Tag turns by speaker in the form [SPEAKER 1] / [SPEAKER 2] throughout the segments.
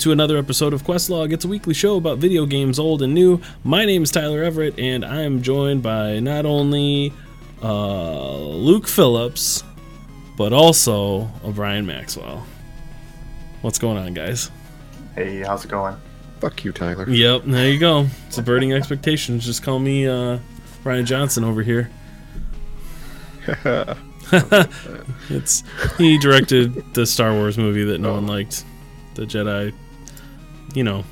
[SPEAKER 1] and welcome to another episode of Questlog. It's a weekly show about video games, old and new. My name is Tyler Everett, and I am joined by not only uh, Luke Phillips, but also O'Brien Maxwell. What's going on, guys?
[SPEAKER 2] Hey, how's it going?
[SPEAKER 3] Fuck you, Tyler.
[SPEAKER 1] Yep, there you go. Subverting expectations. Just call me uh, Rian Johnson over here. it's he directed the Star Wars movie that no one liked, the Jedi. You know,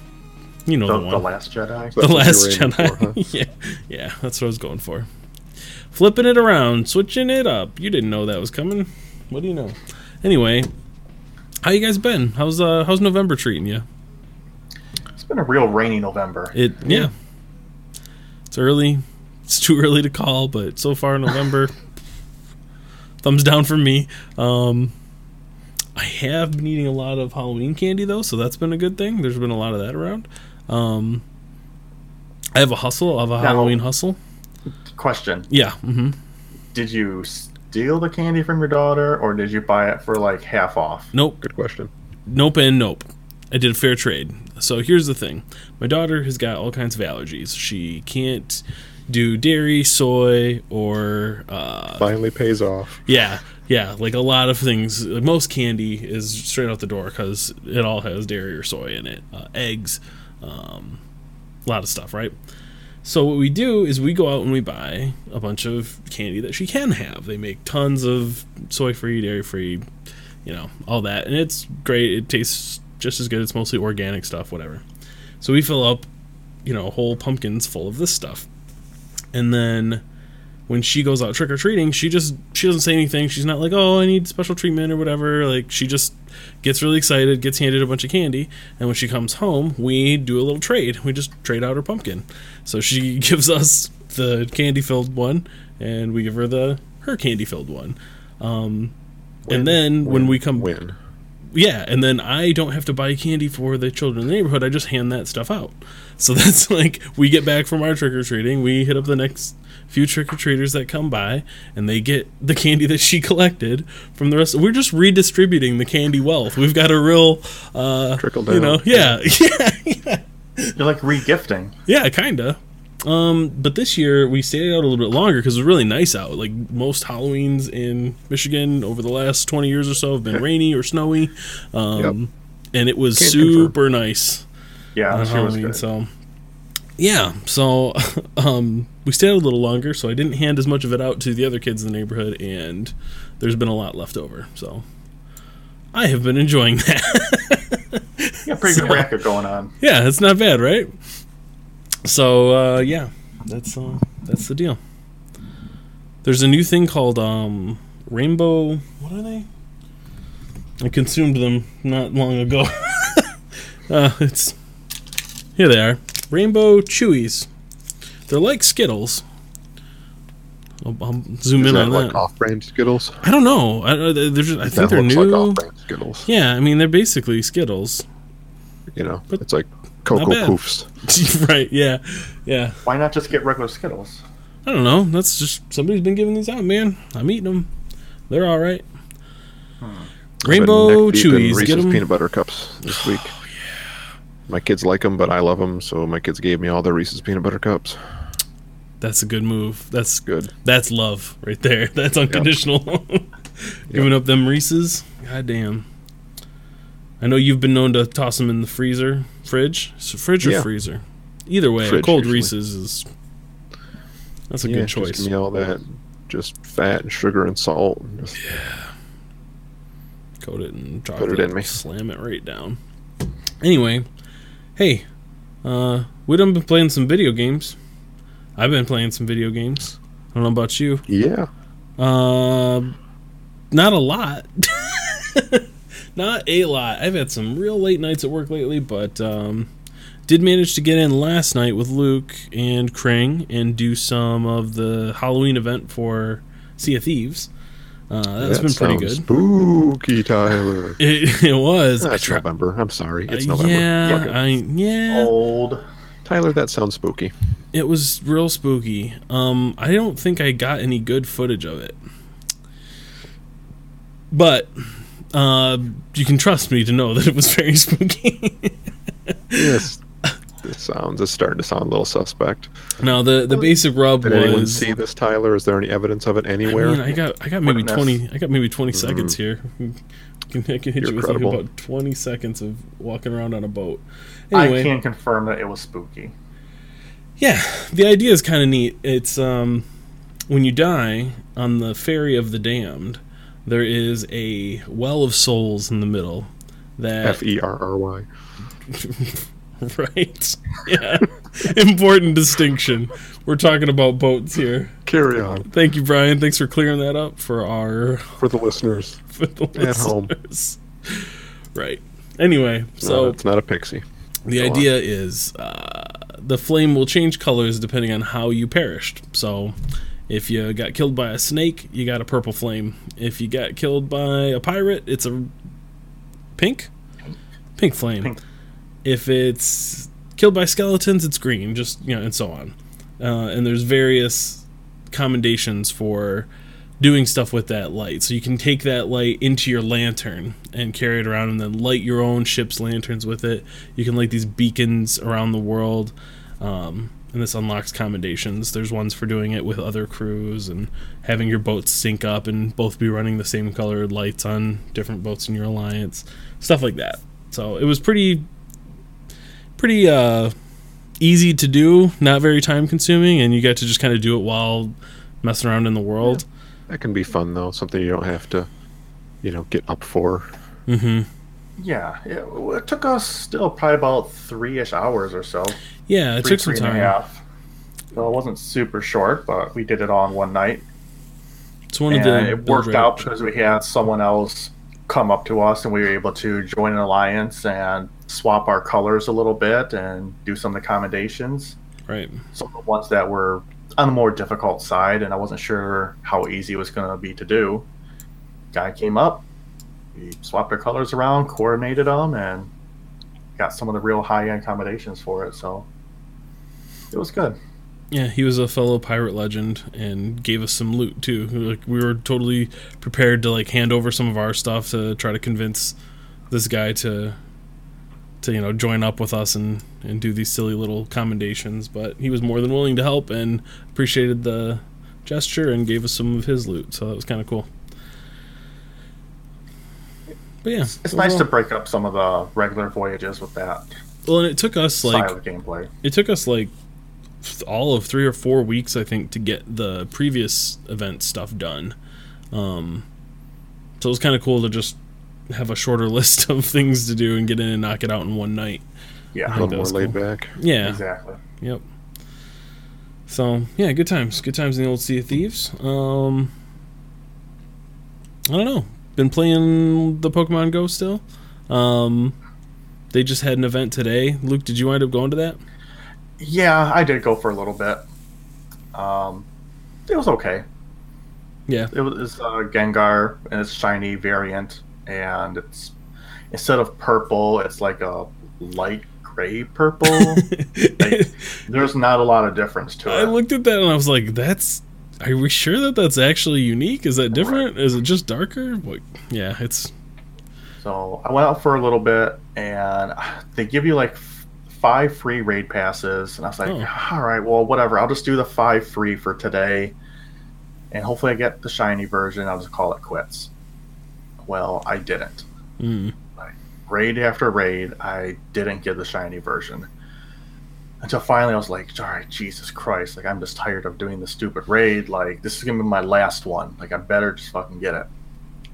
[SPEAKER 1] you know
[SPEAKER 2] The,
[SPEAKER 1] the,
[SPEAKER 2] the Last Jedi?
[SPEAKER 1] the Last
[SPEAKER 3] you were aiming
[SPEAKER 1] Jedi.
[SPEAKER 3] for, huh?
[SPEAKER 1] yeah, yeah, that's what I was going for. Flipping it around, switching it up. You didn't know that was coming. What do you know? Anyway, how you guys been? How's uh how's November treating you?
[SPEAKER 2] It's been a real rainy November.
[SPEAKER 1] It yeah. It's early. It's too early to call, but so far November thumbs down for me. Um I have been eating a lot of Halloween candy though, so that's been a good thing. There's been a lot of that around. Um I have a hustle, I have a
[SPEAKER 2] Now-
[SPEAKER 1] Halloween hustle.
[SPEAKER 2] Question
[SPEAKER 1] Yeah. hmm
[SPEAKER 2] Did you steal the candy from your daughter or did you buy it for like half off?
[SPEAKER 1] Nope.
[SPEAKER 3] Good question.
[SPEAKER 1] Nope and nope. I did a fair trade. So here's the thing. My daughter has got all kinds of allergies. She can't do dairy, soy, or uh,
[SPEAKER 3] Finally pays off.
[SPEAKER 1] Yeah, yeah, like a lot of things. Most candy is straight out the door because it all has dairy or soy in it, uh, eggs, um, a lot of stuff, right? So what we do is we go out and we buy a bunch of candy that she can have. They make tons of soy-free, dairy-free, you know, all that, and it's great. It tastes just as good. It's mostly organic stuff, whatever. So we fill up, you know, whole pumpkins full of this stuff, and then when she goes out trick or treating, she just she doesn't say anything. She's not like, "Oh, I need special treatment" or whatever. Like she just gets really excited, gets handed a bunch of candy, and when she comes home, we do a little trade. We just trade out her pumpkin. So she gives us the candy filled one, and we give her the her candy filled one. Um, and then when we come
[SPEAKER 3] Win.
[SPEAKER 1] yeah, and then I don't have to buy candy for the children in the neighborhood. I just hand that stuff out. So that's like we get back from our trick or treating, we hit up the next few trick or treaters that come by, and they get the candy that she collected from the rest. We're just redistributing the candy wealth. We've got a real, uh,
[SPEAKER 3] Trickle
[SPEAKER 1] you know, yeah, yeah, yeah.
[SPEAKER 2] You're like regifting.
[SPEAKER 1] Yeah, kinda. Um, but this year we stayed out a little bit longer because it was really nice out. Like most Halloweens in Michigan over the last twenty years or so have been rainy or snowy, um, and it was
[SPEAKER 3] Can't confirm.
[SPEAKER 1] super nice
[SPEAKER 2] Yeah,
[SPEAKER 1] on
[SPEAKER 2] this year was
[SPEAKER 1] Halloween.
[SPEAKER 2] good.
[SPEAKER 1] So, yeah, so um, we stayed a little longer, so I didn't hand as much of it out to the other kids in the neighborhood, and there's been a lot left over. So, I have been enjoying that.
[SPEAKER 2] Yeah, pretty good
[SPEAKER 1] So-
[SPEAKER 2] racket going on.
[SPEAKER 1] yeah, it's not bad, right? So uh, yeah, that's uh, that's the deal. There's a new thing called um, Rainbow. What are they? I consumed them not long ago. uh, it's here they are, Rainbow Chewies. They're like Skittles. I'll, I'll zoom
[SPEAKER 3] Is
[SPEAKER 1] in
[SPEAKER 3] that
[SPEAKER 1] on
[SPEAKER 3] like
[SPEAKER 1] that.
[SPEAKER 3] off-brand Skittles?
[SPEAKER 1] I don't know. I, I- they're just, I think
[SPEAKER 3] that
[SPEAKER 1] they're
[SPEAKER 3] looks
[SPEAKER 1] new.
[SPEAKER 3] like off-brand Skittles.
[SPEAKER 1] yeah, I mean they're basically Skittles.
[SPEAKER 3] You know,
[SPEAKER 1] But-
[SPEAKER 3] it's like Cocoa
[SPEAKER 1] bad.
[SPEAKER 3] Poofs.
[SPEAKER 1] right? Yeah, yeah.
[SPEAKER 2] Why not just get regular Skittles?
[SPEAKER 1] I don't know. That's just somebody's been giving these out, man. I'm eating them. They're all right. Hmm. Rainbow
[SPEAKER 3] I've been neck deep in
[SPEAKER 1] Chewies. Get them.
[SPEAKER 3] peanut butter cups this week. My kids like them, but I love them, so my kids gave me all their Reese's peanut butter cups.
[SPEAKER 1] That's a good move. That's
[SPEAKER 3] Good.
[SPEAKER 1] That's love right there. That's unconditional. Giving up them Reese's. God damn. I know you've been known to toss them in the freezer, fridge, so fridge or
[SPEAKER 3] Yeah.
[SPEAKER 1] freezer. Either way,
[SPEAKER 3] Fridge,
[SPEAKER 1] cold
[SPEAKER 3] usually.
[SPEAKER 1] Reese's is that's a
[SPEAKER 3] yeah,
[SPEAKER 1] good
[SPEAKER 3] just
[SPEAKER 1] choice.
[SPEAKER 3] give me all that, just fat and sugar and salt. and Just, yeah.
[SPEAKER 1] coat it in chocolate.
[SPEAKER 3] it in me.
[SPEAKER 1] Slam it right down. Anyway, hey, uh, we done been playing some video games. I've been playing some video games. I don't know about you.
[SPEAKER 3] yeah,
[SPEAKER 1] Uh, not a lot. not a lot. I've had some real late nights at work lately, but um, did manage to get in last night with Luke and Krang and do some of the Halloween event for Sea of Thieves. Uh, that's
[SPEAKER 3] that
[SPEAKER 1] been pretty good.
[SPEAKER 3] Spooky, Tyler.
[SPEAKER 1] It, it was. I
[SPEAKER 3] That's
[SPEAKER 1] tri-
[SPEAKER 3] November. I'm sorry. It's
[SPEAKER 1] Uh,
[SPEAKER 3] November.
[SPEAKER 1] Yeah, I yeah.
[SPEAKER 2] Old.
[SPEAKER 3] Tyler, that sounds spooky.
[SPEAKER 1] It was real spooky. Um, I don't think I got any good footage of it, but Uh, you can trust me to know that it was very spooky.
[SPEAKER 3] Yes. This sounds is starting to sound a little suspect.
[SPEAKER 1] now the the basic rub
[SPEAKER 3] Did anyone
[SPEAKER 1] was.
[SPEAKER 3] see this, Tyler? Is there any evidence of it
[SPEAKER 1] I
[SPEAKER 3] anywhere?
[SPEAKER 1] mean, I got I got maybe
[SPEAKER 2] Witness.
[SPEAKER 1] twenty. I got maybe 20 seconds here. I can, I can hit
[SPEAKER 3] You're
[SPEAKER 1] you with like about twenty seconds of walking around on a boat.
[SPEAKER 2] I
[SPEAKER 1] Anyway,
[SPEAKER 2] can confirm that it was spooky.
[SPEAKER 1] yeah, the idea is kind of neat. It's um, when you die on the ferry of the damned, there is a well of souls in the middle. That
[SPEAKER 3] F E R R Y.
[SPEAKER 1] right, yeah, important distinction. We're talking about boats here.
[SPEAKER 3] Carry on
[SPEAKER 1] Thank you, Brian. Thanks for clearing that up for our
[SPEAKER 3] for the listeners.
[SPEAKER 1] for the
[SPEAKER 3] At home.
[SPEAKER 1] Right. Anyway,
[SPEAKER 3] So
[SPEAKER 1] so
[SPEAKER 3] it's not a pixie.
[SPEAKER 1] the
[SPEAKER 3] go on.
[SPEAKER 1] idea is uh, the flame will change colors depending on how you perished. So if you got killed by a snake, you got a purple flame. If you got killed by a pirate, it's a pink, pink flame.
[SPEAKER 2] Pink.
[SPEAKER 1] If it's killed by skeletons, it's green. Just you know, and so on. Uh, and there's various commendations for doing stuff with that light. So you can take that light into your lantern and carry it around and then light your own ship's lanterns with it. You can light these beacons around the world. Um, and this unlocks commendations. There's ones for doing it with other crews and having your boats sync up and both be running the same colored lights on different boats in your alliance. Stuff like that. So it was pretty pretty uh easy to do, not very time consuming, and you get to just kind of do it while messing around in the world.
[SPEAKER 3] That can be fun though. Something you don't have to, you know, get up for.
[SPEAKER 1] hmm
[SPEAKER 2] Yeah, it, it took us still probably about three ish hours or so.
[SPEAKER 1] Yeah, it
[SPEAKER 2] Three,
[SPEAKER 1] took some
[SPEAKER 2] three and a
[SPEAKER 1] time.
[SPEAKER 2] half. So it wasn't super short, but we did it all in one night.
[SPEAKER 1] It's one of the
[SPEAKER 2] it worked out because we had someone else come up to us and we were able to join an alliance and swap our colors a little bit and do some commendations.
[SPEAKER 1] Right.
[SPEAKER 2] Some of the ones that were on the more difficult side, and I wasn't sure how easy it was going to be to do. Guy came up, we swapped our colors around, coordinated them, and got some of the real high end commendations for it. So it was good.
[SPEAKER 1] Yeah, he was a fellow pirate legend and gave us some loot too. Like we were totally prepared to like hand over some of our stuff to try to convince this guy to to you know join up with us and and do these silly little commendations, but he was more than willing to help and appreciated the gesture and gave us some of his loot. So that was kind of cool. But yeah,
[SPEAKER 2] It's nice to break up some of the regular voyages with that
[SPEAKER 1] Well, and it took us like
[SPEAKER 2] gameplay.
[SPEAKER 1] it took us like all of three or four weeks i think to get the previous event stuff done. Um, so it was kind of cool to just have a shorter list of things to do and get in and knock it out in one night.
[SPEAKER 3] A
[SPEAKER 2] Yeah,
[SPEAKER 1] think
[SPEAKER 3] little more laid
[SPEAKER 1] cool.
[SPEAKER 3] back.
[SPEAKER 1] yeah.
[SPEAKER 2] Exactly.
[SPEAKER 1] yep. So yeah good times. Good times in the old sea of thieves. Um i don't know. Been playing the pokemon go still? Um they just had an event today. Luke did you wind up going to that
[SPEAKER 2] Yeah, I did go for a little bit. Um, it was okay.
[SPEAKER 1] yeah
[SPEAKER 2] It was uh, Gengar and its shiny variant, and it's instead of purple, it's like a light gray purple. like, there's not a lot of difference to
[SPEAKER 1] I
[SPEAKER 2] it.
[SPEAKER 1] I looked at that and I was like, "That's. Are we sure that that's actually unique? Is that different? Is it just darker? What? Yeah, it's.
[SPEAKER 2] So I went out for a little bit, and they give you like five free raid passes, and I was like,
[SPEAKER 1] Oh.
[SPEAKER 2] all right, well, whatever. I'll just do the five free for today, and hopefully I get the shiny version. I'll just call it quits. Well, I didn't.
[SPEAKER 1] Mm,
[SPEAKER 2] Raid after raid, I didn't get the shiny version. Until finally, I was like, all right, Jesus Christ, like I'm just tired of doing this stupid raid. Like this is gonna be my last one. Like I better just fucking get it.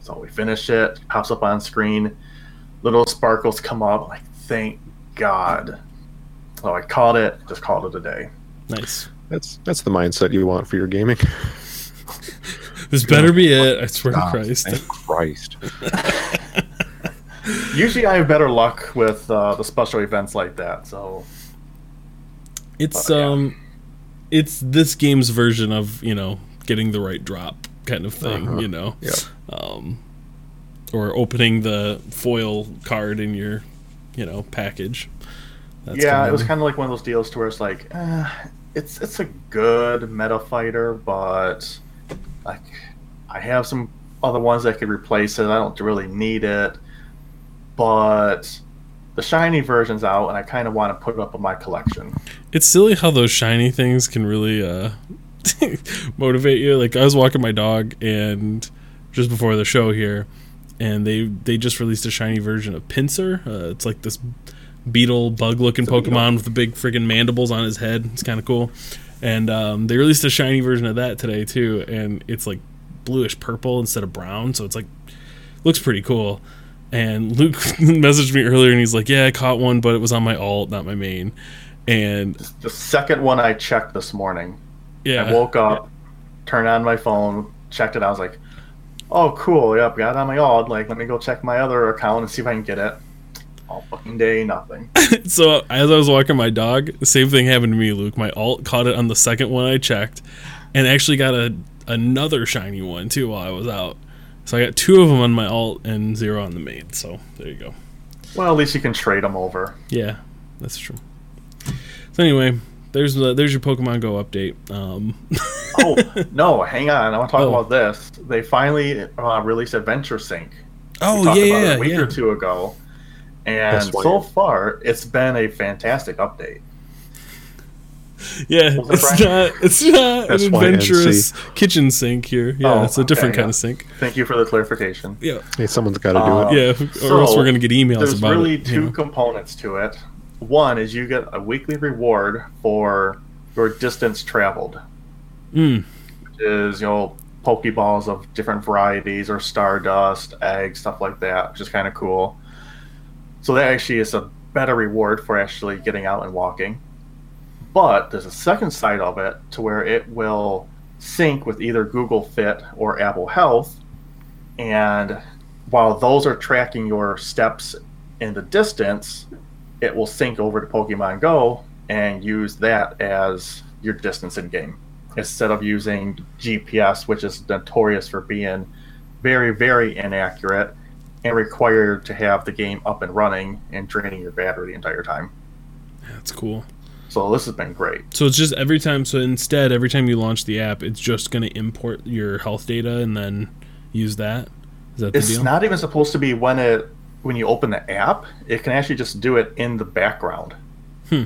[SPEAKER 2] So we finish it. Pops up on screen. Little sparkles come up. Like thank God. So I caught it. Just called it a day.
[SPEAKER 1] nice.
[SPEAKER 3] That's that's the mindset you want for your gaming.
[SPEAKER 1] This better be it. I swear to
[SPEAKER 3] Ah,
[SPEAKER 1] Christ.
[SPEAKER 3] Thank Christ.
[SPEAKER 2] Usually, I have better luck with uh, the special events like that. So
[SPEAKER 1] It's
[SPEAKER 2] But, yeah.
[SPEAKER 1] um, it's this game's version of you know getting the right drop kind of thing.
[SPEAKER 3] Uh-huh.
[SPEAKER 1] You know.
[SPEAKER 3] Yeah.
[SPEAKER 1] Um, or opening the foil card in your, you know, package. That's
[SPEAKER 2] yeah, it was kind of like one of those deals to where it's like, eh, it's it's a good meta fighter, but like I have some other ones that could replace it. I don't really need it, but the shiny version's out, and I kind of want to put it up in my collection.
[SPEAKER 1] It's silly how those shiny things can really uh, motivate you. Like I was walking my dog, and just before the show here, and they they just released a shiny version of Pinsir. Uh, it's like this beetle bug looking Pokemon beetle. with the big freaking mandibles on his head. It's kind of cool. And um, they released a shiny version of that today too, and it's like bluish purple instead of brown, so it's like looks pretty cool. And Luke messaged me earlier, and he's like, "Yeah, I caught one, but it was on my alt, not my main." And
[SPEAKER 2] the second one I checked this morning, yeah, I woke up, turned on my phone, checked it. I was like, "Oh, cool, yep, got it on my alt. Like, let me go check my other account and see if I can get it." All fucking day, nothing.
[SPEAKER 1] so as I was walking my dog, the same thing happened to me, Luke. My alt caught it on the second one I checked, and actually got a another shiny one too while I was out. So I got two of them on my alt and zero on the main. So there you go.
[SPEAKER 2] Well, at least you can trade them over.
[SPEAKER 1] Yeah, that's true. So anyway, there's the, there's your Pokemon Go update. Um.
[SPEAKER 2] oh no, hang on! I want to talk oh. about this. They finally uh, released Adventure Sync.
[SPEAKER 1] Oh yeah, yeah,
[SPEAKER 2] a week
[SPEAKER 1] yeah.
[SPEAKER 2] or two ago. And so far, it's been a fantastic update.
[SPEAKER 1] Yeah, it's right? not it's not an adventurous kitchen sink here. Yeah, oh, it's a okay, different yeah. kind of sink.
[SPEAKER 2] Thank you for the clarification.
[SPEAKER 1] Yeah,
[SPEAKER 3] hey, someone's got to do
[SPEAKER 1] uh, it. Yeah, or so else we're gonna get emails
[SPEAKER 2] there's
[SPEAKER 1] about
[SPEAKER 2] really
[SPEAKER 1] it.
[SPEAKER 2] There's really two components to it. One is you get a weekly reward for your distance traveled,
[SPEAKER 1] mm.
[SPEAKER 2] which is you know pokeballs of different varieties or stardust, eggs, stuff like that, which is kind of cool. So that actually is a better reward for actually getting out and walking. But there's a second side of it to where it will sync with either Google Fit or Apple Health. And while those are tracking your steps in the distance, it will sync over to Pokemon Go and use that as your distance in game instead of using GPS, which is notorious for being very, very inaccurate and required to have the game up and running and draining your battery the entire time.
[SPEAKER 1] That's cool.
[SPEAKER 2] So this has been great.
[SPEAKER 1] So it's just every time. So instead, every time you launch the app, it's just going to import your health data and then use that. Is that the deal?
[SPEAKER 2] it's not even supposed to be when it when you open the app. It can actually just do it in the background.
[SPEAKER 1] Hmm.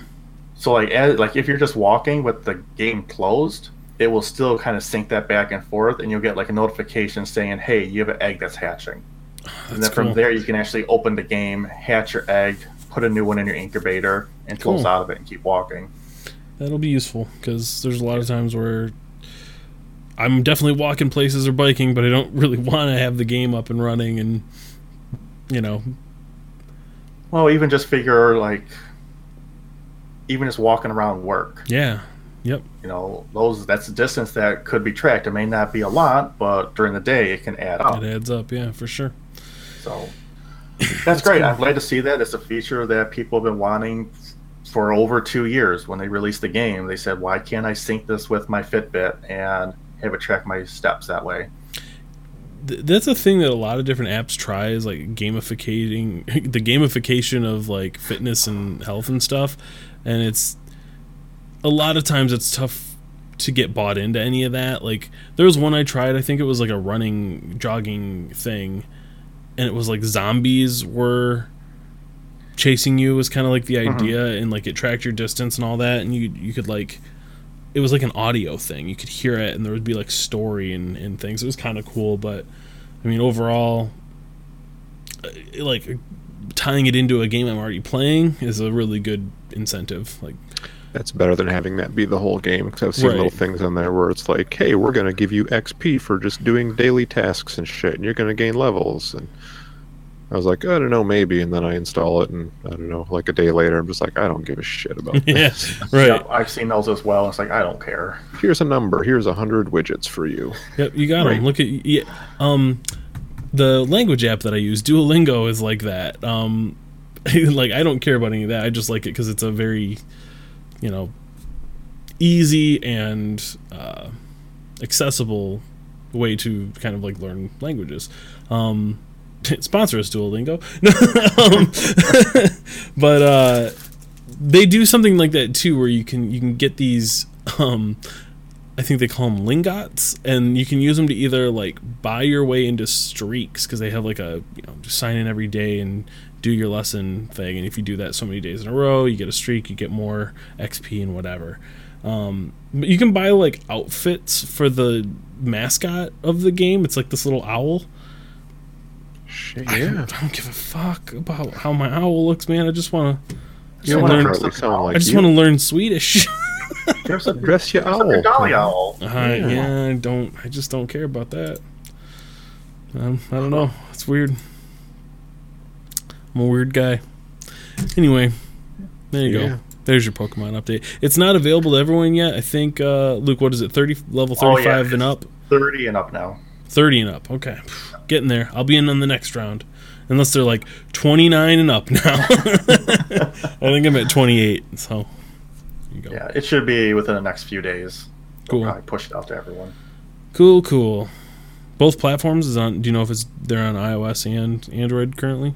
[SPEAKER 2] So like as, like if you're just walking with the game closed, it will still kind of sync that back and forth, and you'll get like a notification saying, "Hey, you have an egg that's hatching." and then from there you can actually open the game, hatch your egg, put a new one in your incubator, and close cool. out of it and keep walking.
[SPEAKER 1] That'll be useful because there's a lot of times where I'm definitely walking places or biking, but I don't really want to have the game up and running, and you know.
[SPEAKER 2] Well, even just figure like, even just walking around work.
[SPEAKER 1] Yeah. Yep.
[SPEAKER 2] You know, those that's a distance that could be tracked. It may not be a lot, but during the day it can add up.
[SPEAKER 1] It adds up, yeah, for sure.
[SPEAKER 2] So that's great. Cool. I'm glad to see that. It's a feature that people have been wanting for over two years. When they released the game, they said, "Why can't I sync this with my Fitbit and have it track my steps that way?"
[SPEAKER 1] That's a thing that a lot of different apps try is like gamificating the gamification of like fitness and health and stuff, and it's a lot of times it's tough to get bought into any of that. Like there was one I tried. I think it was like a running jogging thing and it was like zombies were chasing you was kind of like the mm-hmm. idea uh-huh. and like it tracked your distance and all that and you you could like it was like an audio thing you could hear it and there would be like story and, and things it was kind of cool but i mean overall uh, like tying it into a game i'm already playing is a really good incentive like
[SPEAKER 3] that's better than having that be the whole game because I've seen right. little things on there where it's like, "Hey, we're gonna give you XP for just doing daily tasks and shit, and you're gonna gain levels." And I was like, I don't know, maybe. And then I install it, and I don't know, like a day later, I'm just like, I don't give a shit about this.
[SPEAKER 1] yeah, right. Yeah,
[SPEAKER 2] I've seen those as well. It's like I don't care.
[SPEAKER 3] Here's a number. Here's a hundred widgets for you.
[SPEAKER 1] Yep, you got right. them. Look at yeah, um, the language app that I use, Duolingo, is like that. Um, like I don't care about any of that. I just like it because it's a very you know, easy and uh, accessible way to kind of like learn languages. Um, sponsor us Duolingo, um, but uh, they do something like that too, where you can you can get these um, I think they call them lingots, and you can use them to either like buy your way into streaks because they have like a you know sign in every day and do your lesson thing, and if you do that so many days in a row, you get a streak, you get more XP and whatever. Um, but you can buy like outfits for the mascot of the game. It's like this little owl.
[SPEAKER 3] Shit,
[SPEAKER 1] I,
[SPEAKER 3] yeah.
[SPEAKER 1] don't, I don't give a fuck about how my owl looks, man. I just want to.
[SPEAKER 2] You
[SPEAKER 3] don't
[SPEAKER 2] wanna
[SPEAKER 3] wanna
[SPEAKER 2] dress
[SPEAKER 3] probably
[SPEAKER 2] up
[SPEAKER 3] sound
[SPEAKER 2] an owl?
[SPEAKER 3] like
[SPEAKER 1] I just want to learn Swedish.
[SPEAKER 2] Dress up,
[SPEAKER 3] Dress your
[SPEAKER 2] dress up your
[SPEAKER 3] owl.
[SPEAKER 2] dolly owl.
[SPEAKER 1] Uh, yeah. I don't. I just don't care about that. Um, I don't know. It's weird. I'm a weird guy. Anyway, there you
[SPEAKER 3] Yeah.
[SPEAKER 1] go. There's your Pokemon update. It's not available to everyone yet. I think uh, Luke, what is it? Thirty level
[SPEAKER 2] Oh, yeah,
[SPEAKER 1] and up.
[SPEAKER 2] Thirty and up now.
[SPEAKER 1] Thirty and up. Okay, getting there. I'll be in on the next round, unless they're like twenty-nine and up now. I think I'm at twenty-eight. So, there you go.
[SPEAKER 2] Yeah, it should be within the next few days. They'll
[SPEAKER 1] Cool.
[SPEAKER 2] Probably push it out to everyone.
[SPEAKER 1] Cool, cool. Both platforms is on. Do you know if it's they're on iOS and Android currently?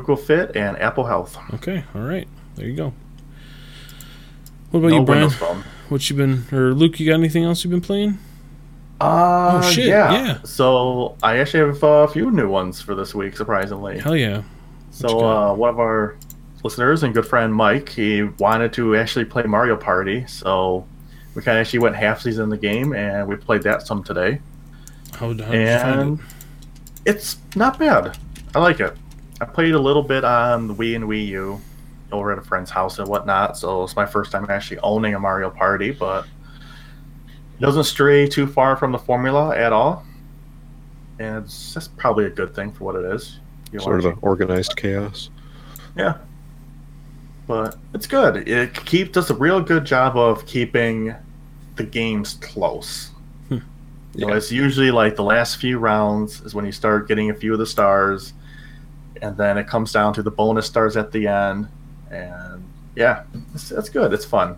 [SPEAKER 2] Google Fit and Apple Health.
[SPEAKER 1] Okay, all right. There you go. What about
[SPEAKER 2] no
[SPEAKER 1] you, Brian? What you been or Luke? You got anything else you've been playing?
[SPEAKER 2] Uh,
[SPEAKER 1] Oh, shit,
[SPEAKER 2] Yeah.
[SPEAKER 1] yeah.
[SPEAKER 2] So I actually have a few new ones for this week, surprisingly.
[SPEAKER 1] Hell yeah! you
[SPEAKER 2] So uh, one of our listeners and good friend Mike, he wanted to actually play Mario Party. So we kind of actually went half season in the game, and we played that some today.
[SPEAKER 1] How, how did you find
[SPEAKER 2] And
[SPEAKER 1] it?
[SPEAKER 2] it's not bad. I like it. I played a little bit on the Wii and Wii U over at a friend's house and whatnot. So it's my first time actually owning a Mario Party, but it doesn't stray too far from the formula at all. And it's that's probably a good thing for what it is. You
[SPEAKER 3] Sort of
[SPEAKER 2] wanna
[SPEAKER 3] the organized chaos.
[SPEAKER 2] Yeah. But it's good. It keep does a real good job of keeping the games close.
[SPEAKER 1] Hmm.
[SPEAKER 2] You know, it's usually like the last few rounds is when you start getting a few of the stars, and then it comes down to the bonus stars at the end. And yeah, it's, it's good. It's fun.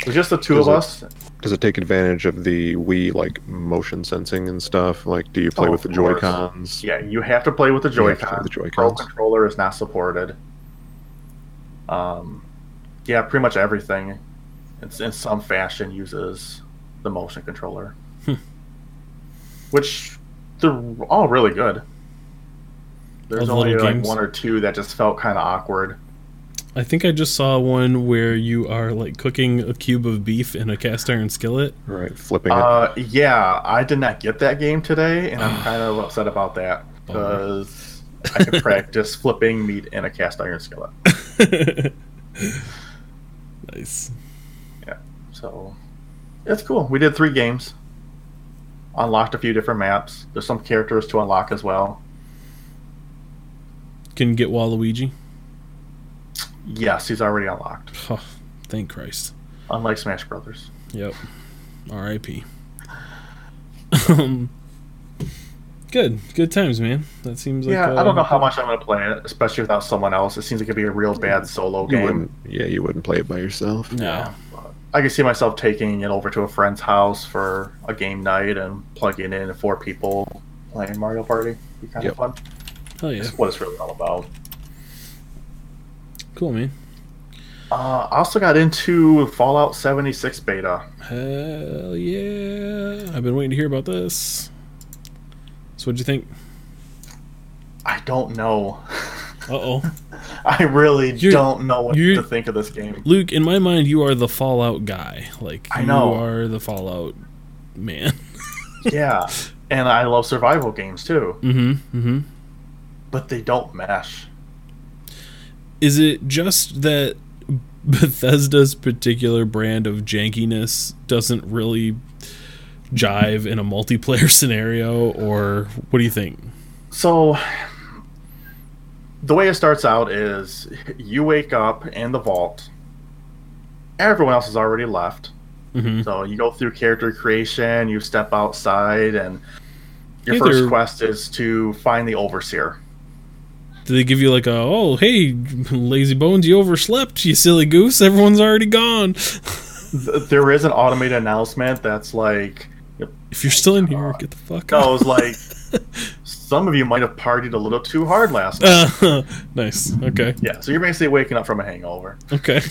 [SPEAKER 2] It's just the two
[SPEAKER 3] Is
[SPEAKER 2] of
[SPEAKER 3] it-
[SPEAKER 2] us.
[SPEAKER 3] Does it take advantage of the Wii like motion sensing and stuff? Like, do you play
[SPEAKER 2] Oh,
[SPEAKER 3] with the. Joy Cons?
[SPEAKER 2] Yeah, you have to play with the
[SPEAKER 3] You have to
[SPEAKER 2] Joy-Con.
[SPEAKER 3] with the
[SPEAKER 2] Pro
[SPEAKER 3] Joy-Cons.
[SPEAKER 2] controller is not supported. Um, yeah, pretty much everything, it's in some fashion uses the motion controller,
[SPEAKER 1] Hmm.
[SPEAKER 2] which they're all really good. There's
[SPEAKER 1] the
[SPEAKER 2] only
[SPEAKER 1] little
[SPEAKER 2] like
[SPEAKER 1] games?
[SPEAKER 2] one or two that just felt kind of awkward.
[SPEAKER 1] I think I just saw one where you are like cooking a cube of beef in a cast iron skillet.
[SPEAKER 3] Right, flipping it.
[SPEAKER 2] Uh, yeah, I did not get that game today, and I'm kind of upset about that because I could practice flipping meat in a cast iron skillet.
[SPEAKER 1] nice.
[SPEAKER 2] Yeah, so it's cool. We did three games. Unlocked a few different maps. There's some characters to unlock as well.
[SPEAKER 1] Can get Waluigi?
[SPEAKER 2] Yes, he's already unlocked.
[SPEAKER 1] Oh, thank Christ.
[SPEAKER 2] Unlike Smash Brothers.
[SPEAKER 1] Yep. R.I.P. um, good, good times, man. That seems like
[SPEAKER 2] yeah,
[SPEAKER 1] uh,
[SPEAKER 2] I don't know how much I'm going to play it, especially without someone else. It seems like it'd be a real bad solo
[SPEAKER 3] you
[SPEAKER 2] game.
[SPEAKER 3] wouldn't, yeah, you wouldn't play it by yourself.
[SPEAKER 1] No.
[SPEAKER 2] I can see myself taking it over to a friend's house for a game night and plugging in four people playing Mario Party. Be kind
[SPEAKER 3] Yep.
[SPEAKER 2] of fun.
[SPEAKER 1] Hell yeah.
[SPEAKER 2] That's what it's really all about.
[SPEAKER 1] Cool, man.
[SPEAKER 2] Uh, I also got into Fallout 76 beta.
[SPEAKER 1] Hell yeah. I've been waiting to hear about this. So what'd you think?
[SPEAKER 2] I don't know.
[SPEAKER 1] Uh oh.
[SPEAKER 2] I really
[SPEAKER 1] You're-
[SPEAKER 2] don't know what to think of this game.
[SPEAKER 1] Luke, in my mind, you are the Fallout guy. Like,
[SPEAKER 2] I know.
[SPEAKER 1] You are the Fallout man.
[SPEAKER 2] yeah, and I love survival games too,
[SPEAKER 1] mm hmm. Mm hmm.
[SPEAKER 2] But they don't mesh.
[SPEAKER 1] Is it just that Bethesda's particular brand of jankiness doesn't really jive in a multiplayer scenario, or what do you think?
[SPEAKER 2] So, the way it starts out is you wake up in the vault. Everyone else has already left.
[SPEAKER 1] hmm
[SPEAKER 2] So you go through character creation, you step outside, and your
[SPEAKER 1] Hey
[SPEAKER 2] first quest is to find the overseer.
[SPEAKER 1] Do they give you like a oh hey lazy bones you overslept you silly goose everyone's already gone
[SPEAKER 2] There is an automated announcement that's like
[SPEAKER 1] if you're still in here get the fuck out.
[SPEAKER 2] like some of you might have partied a little too hard last night.
[SPEAKER 1] Uh, nice okay
[SPEAKER 2] Yeah, so you're basically waking up from a hangover.
[SPEAKER 1] okay.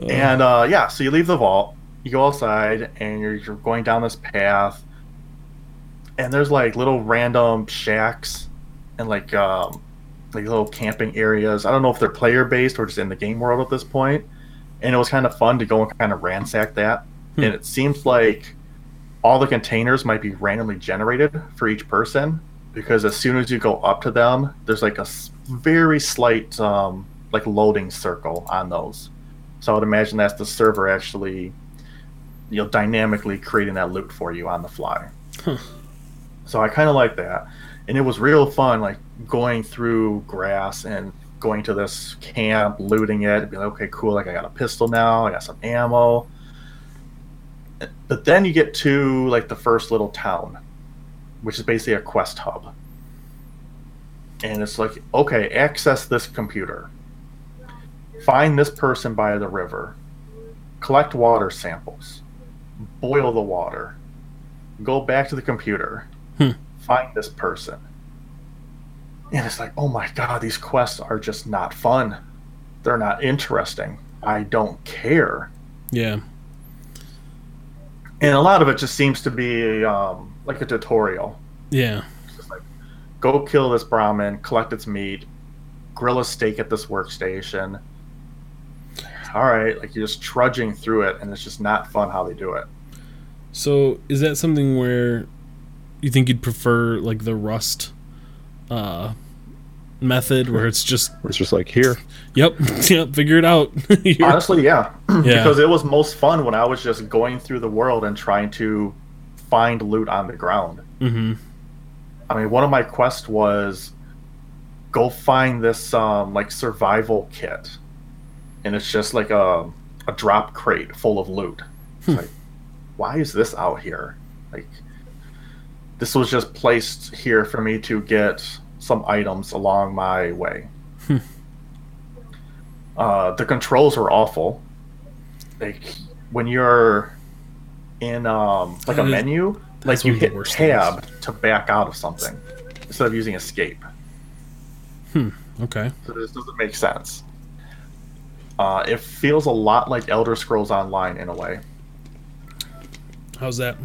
[SPEAKER 1] Uh,
[SPEAKER 2] And uh, yeah, so you leave the vault, you go outside and you're, you're going down this path, and there's like little random shacks and like um, like little camping areas. I don't know if they're player based or just in the game world at this point. And it was kind of fun to go and kind of ransack that.
[SPEAKER 1] Hmm.
[SPEAKER 2] And it seems like all the containers might be randomly generated for each person because as soon as you go up to them, there's like a very slight um, like loading circle on those. So I would imagine that's the server actually, you know, dynamically creating that loot for you on the fly.
[SPEAKER 1] Huh.
[SPEAKER 2] So I kind of like that, and it was real fun, like going through grass and going to this camp, looting it, be like, okay, cool, like I got a pistol now, I got some ammo. But then you get to like the first little town, which is basically a quest hub. And it's like, okay, access this computer. Find this person by the river. Collect water samples. Boil the water. Go back to the computer.
[SPEAKER 1] Hmm.
[SPEAKER 2] Find this person. And it's like, oh my god, these quests are just not fun. They're not interesting. I don't care
[SPEAKER 1] Yeah.
[SPEAKER 2] and a lot of it just seems to be um, like a tutorial.
[SPEAKER 1] Yeah.
[SPEAKER 2] Like, go kill this Brahmin, collect its meat, grill a steak at this workstation. All right, like you're just trudging through it, and it's just not fun how they do it.
[SPEAKER 1] So is that something where you think you'd prefer like the Rust uh, method, where it's just
[SPEAKER 3] It's just like here.
[SPEAKER 1] yep, yep, figure it out.
[SPEAKER 2] Honestly, yeah,
[SPEAKER 1] Yeah.
[SPEAKER 2] because it was most fun when I was just going through the world and trying to find loot on the ground.
[SPEAKER 1] Mm-hmm.
[SPEAKER 2] I mean, one of my quests was go find this um, like survival kit, and it's just like a a drop crate full of loot. It's like, why is this out here? Like, this was just placed here for me to get some items along my way. uh, the controls were awful. Like when you're in um, like a menu,
[SPEAKER 1] that's
[SPEAKER 2] like you
[SPEAKER 1] one of the
[SPEAKER 2] hit tab to back out of something instead of using escape. Hmm.
[SPEAKER 1] Okay.
[SPEAKER 2] So this doesn't make sense. Uh, it feels a lot like Elder Scrolls Online in a way.
[SPEAKER 1] How's that?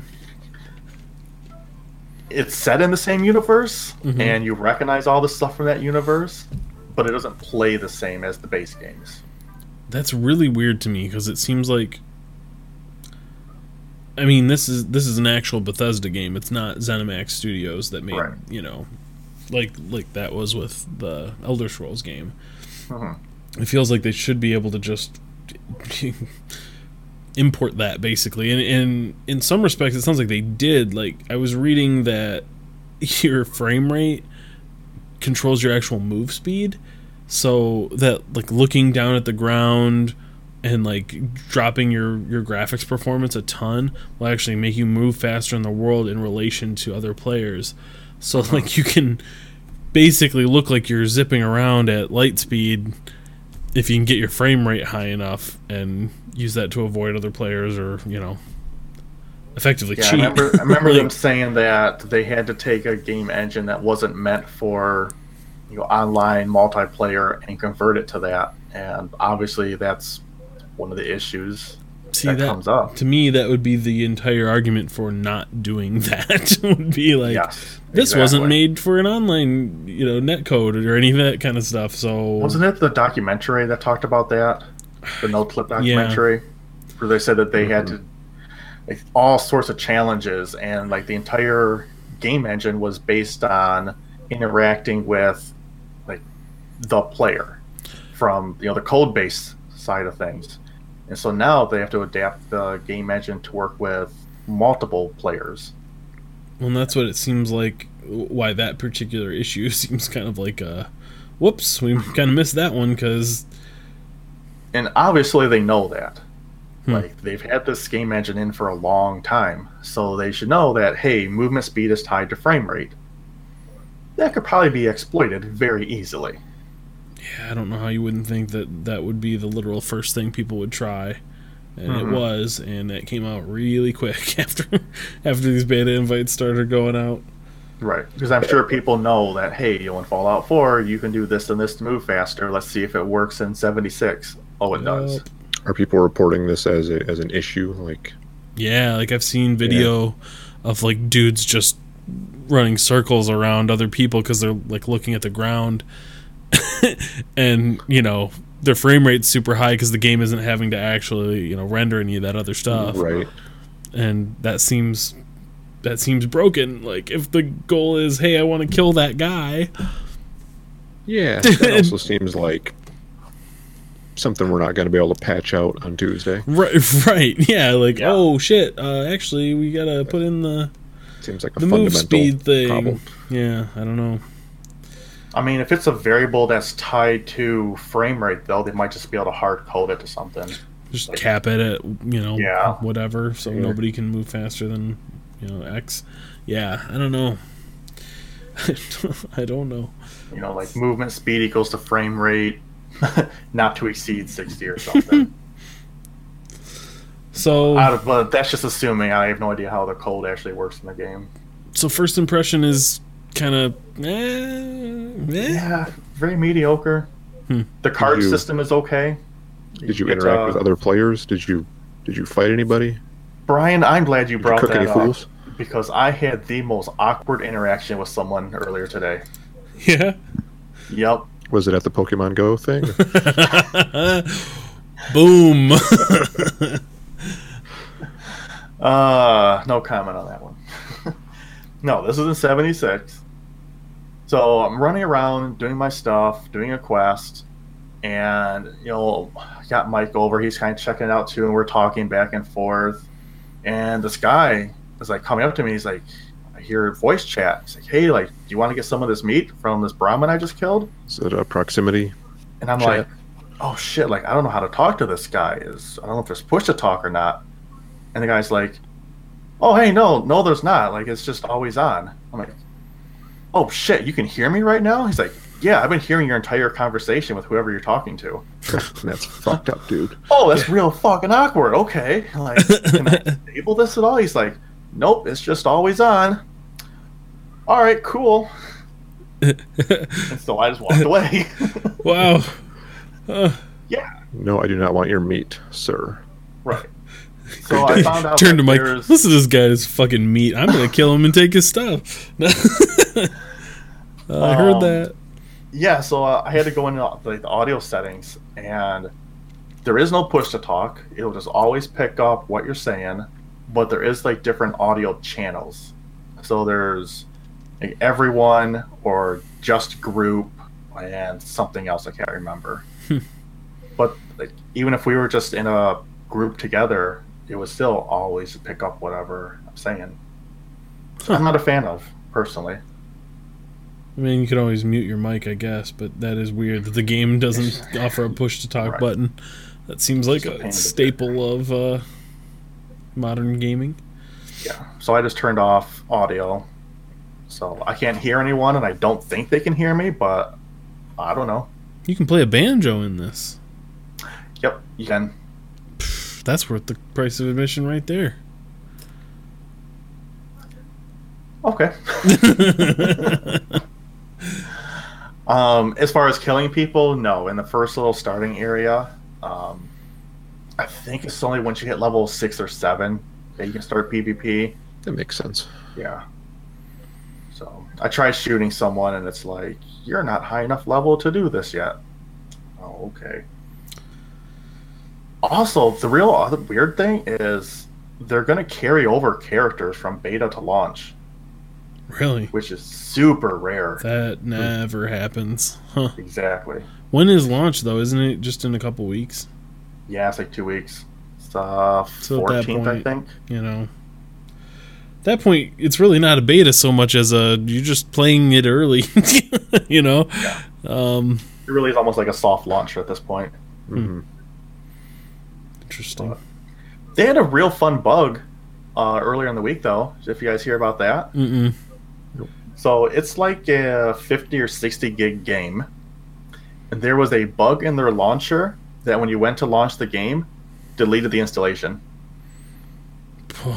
[SPEAKER 2] It's set in the same universe,
[SPEAKER 1] Mhm.
[SPEAKER 2] and you recognize all the stuff from that universe, but it doesn't play the same as the base games.
[SPEAKER 1] That's really weird to me because it seems like I mean, this is this is an actual Bethesda game. It's not ZeniMax Studios that made,
[SPEAKER 2] Right.
[SPEAKER 1] you know, like like that was with the Elder Scrolls game.
[SPEAKER 2] Mhm.
[SPEAKER 1] It feels like they should be able to just import that basically. And, and in some respects, it sounds like they did. Like I was reading that your frame rate controls your actual move speed, so that like looking down at the ground and like dropping your your graphics performance a ton will actually make you move faster in the world in relation to other players. So uh-huh. like you can basically look like you're zipping around at light speed if you can get your frame rate high enough and use that to avoid other players or you know effectively
[SPEAKER 2] Yeah, I
[SPEAKER 1] cheat.
[SPEAKER 2] remember, I remember
[SPEAKER 1] Like,
[SPEAKER 2] them saying that they had to take a game engine that wasn't meant for you know online multiplayer and convert it to that, and obviously that's one of the issues
[SPEAKER 1] see
[SPEAKER 2] that,
[SPEAKER 1] that,
[SPEAKER 2] comes up.
[SPEAKER 1] to me that would be the entire argument for not doing that. Would be like
[SPEAKER 2] yes,
[SPEAKER 1] this wasn't made for an online you know net code or any of that kind of stuff so
[SPEAKER 2] Wasn't it the documentary that talked about that? The Noclip documentary, where they said that they had to mm-hmm. like all sorts of challenges, and like the entire game engine was based on interacting with like the player from you know the code base side of things, and so now they have to adapt the game engine to work with multiple players.
[SPEAKER 1] well that's what it seems like why that particular issue seems kind of like a whoops we kind of missed that one because
[SPEAKER 2] and obviously they know that
[SPEAKER 1] Hmm.
[SPEAKER 2] like they've had this game engine in for a long time so they should know that hey movement speed is tied to frame rate that could probably be exploited very easily
[SPEAKER 1] yeah i don't know how you wouldn't think that that would be the literal first thing people would try. And it
[SPEAKER 2] Mhm.
[SPEAKER 1] was and that came out really quick after after these beta invites started going out.
[SPEAKER 2] Right because i'm sure people know that hey you know, in fallout 4 you can do this and this to move faster. Let's see if it works in 76 oh it does.
[SPEAKER 3] Are people reporting this as a, as an issue? Like,
[SPEAKER 1] Yeah, like I've seen video of like dudes just running circles around other people because they're like looking at the ground, and you know their frame rate's super high because the game isn't having to actually you know render any of that other stuff,
[SPEAKER 3] right?
[SPEAKER 1] and that seems that seems broken. Like if the goal is, hey, I want to kill that guy,
[SPEAKER 3] Yeah, that also seems like something we're not going to be able to patch out on Tuesday.
[SPEAKER 1] right? Right? Yeah, like
[SPEAKER 2] Yeah.
[SPEAKER 1] oh shit, uh, actually we gotta put in the
[SPEAKER 3] Seems like a
[SPEAKER 1] the move speed thing.
[SPEAKER 3] problem.
[SPEAKER 1] Yeah, I don't know.
[SPEAKER 2] I mean, if it's a variable that's tied to frame rate, though, they might just be able to hard code it to something.
[SPEAKER 1] just cap it at you know
[SPEAKER 2] Yeah.
[SPEAKER 1] whatever so
[SPEAKER 3] Yeah.
[SPEAKER 1] nobody can move faster than you know x yeah i don't know i don't know
[SPEAKER 2] You know, like movement speed equals to frame rate, not to exceed 60 or something.
[SPEAKER 1] so
[SPEAKER 2] but that's just assuming. I have no idea how the code actually works in the game.
[SPEAKER 1] so first impression is kind of eh, eh.
[SPEAKER 2] Yeah, very mediocre.
[SPEAKER 1] Hmm.
[SPEAKER 2] The card
[SPEAKER 3] you-
[SPEAKER 2] system is okay.
[SPEAKER 3] Did you
[SPEAKER 2] get,
[SPEAKER 3] interact
[SPEAKER 2] uh,
[SPEAKER 3] with other players? Did you did you fight anybody?
[SPEAKER 2] Brian, I'm glad you
[SPEAKER 3] Did you
[SPEAKER 2] brought
[SPEAKER 3] cook
[SPEAKER 2] that
[SPEAKER 3] any
[SPEAKER 2] up
[SPEAKER 3] fools?
[SPEAKER 2] because I had the most awkward interaction with someone earlier today.
[SPEAKER 1] yeah
[SPEAKER 2] Yep.
[SPEAKER 3] Was it at the Pokemon Go thing?
[SPEAKER 1] boom
[SPEAKER 2] Uh, no comment on that one. no, this is in 76. So I'm running around doing my stuff, doing a quest, and, you know, I got Mike over. He's kind of checking it out too, and we're talking back and forth. And this guy is like coming up to me. He's like, I hear voice chat. He's like, hey, like, do you want to get some of this meat from this Brahmin I just killed?
[SPEAKER 3] Is it a proximity?
[SPEAKER 2] And I'm
[SPEAKER 3] Chat.
[SPEAKER 2] like, oh shit, like I don't know how to talk to this guy. Is I don't know if there's push to talk or not. And the guy's like, oh hey, no, no, there's not. Like it's just always on. I'm like, oh shit, you can hear me right now? He's like, yeah, I've been hearing your entire conversation with whoever you're talking to.
[SPEAKER 3] That's fucked up, dude.
[SPEAKER 2] Oh, that's real fucking awkward. Okay, like can I disable this at all? He's like, nope, it's just always on. All right, cool. and so I just walked away.
[SPEAKER 1] wow Uh,
[SPEAKER 2] yeah,
[SPEAKER 3] No, I do not want your meat, sir.
[SPEAKER 2] right. So I found out
[SPEAKER 1] turn to mike
[SPEAKER 2] there's-
[SPEAKER 1] listen to this guy's fucking meat i'm gonna kill him and take his stuff Uh, i heard
[SPEAKER 2] Um,
[SPEAKER 1] that
[SPEAKER 2] Yeah, so uh, I had to go into like the audio settings, and there is no push to talk. It'll just always pick up what you're saying, but there is like different audio channels. So there's like everyone or just group and something else I can't remember.
[SPEAKER 1] Hmm.
[SPEAKER 2] but like even if we were just in a group together, it was still always pick up whatever I'm saying.
[SPEAKER 1] Huh.
[SPEAKER 2] I'm not a fan of personally.
[SPEAKER 1] I mean, you could always mute your mic, I guess, but that is weird that the game doesn't offer a push to talk
[SPEAKER 2] Right.
[SPEAKER 1] button. That seems like
[SPEAKER 2] a
[SPEAKER 1] a staple of uh, modern gaming.
[SPEAKER 2] Yeah. So I just turned off audio. So I can't hear anyone, and I don't think they can hear me, but I don't know.
[SPEAKER 1] You can play a banjo in this.
[SPEAKER 2] Yep, you can.
[SPEAKER 1] Pff, That's worth the price of admission right there.
[SPEAKER 2] Okay. um, as far as killing people, no. In the first little starting area, um, I think it's only once you hit level six or seven that you can start PvP.
[SPEAKER 3] That makes sense.
[SPEAKER 2] Yeah. So I tried shooting someone, and it's like, you're not high enough level to do this yet. Oh, okay. Also, the real other weird thing is they're going to carry over characters from beta to launch,
[SPEAKER 1] Really?
[SPEAKER 2] which is super rare.
[SPEAKER 1] That never happens. Huh.
[SPEAKER 2] Exactly.
[SPEAKER 1] When is launch, though? Isn't it just in a couple weeks?
[SPEAKER 2] Yeah, it's like two weeks. It's uh,
[SPEAKER 1] So at that
[SPEAKER 2] 14th, I think.
[SPEAKER 1] You know? At that point, it's really not a beta so much as a you're just playing it early. you know?
[SPEAKER 2] Yeah.
[SPEAKER 1] Um,
[SPEAKER 2] It really is almost like a soft launcher at this point.
[SPEAKER 3] hmm
[SPEAKER 1] interesting.
[SPEAKER 2] They had a real fun bug uh, earlier in the week, though. If you guys hear about that.
[SPEAKER 1] Mm-mm.
[SPEAKER 2] So it's like a 50 or 60 gig game. And there was a bug in their launcher that when you went to launch the game, deleted the installation.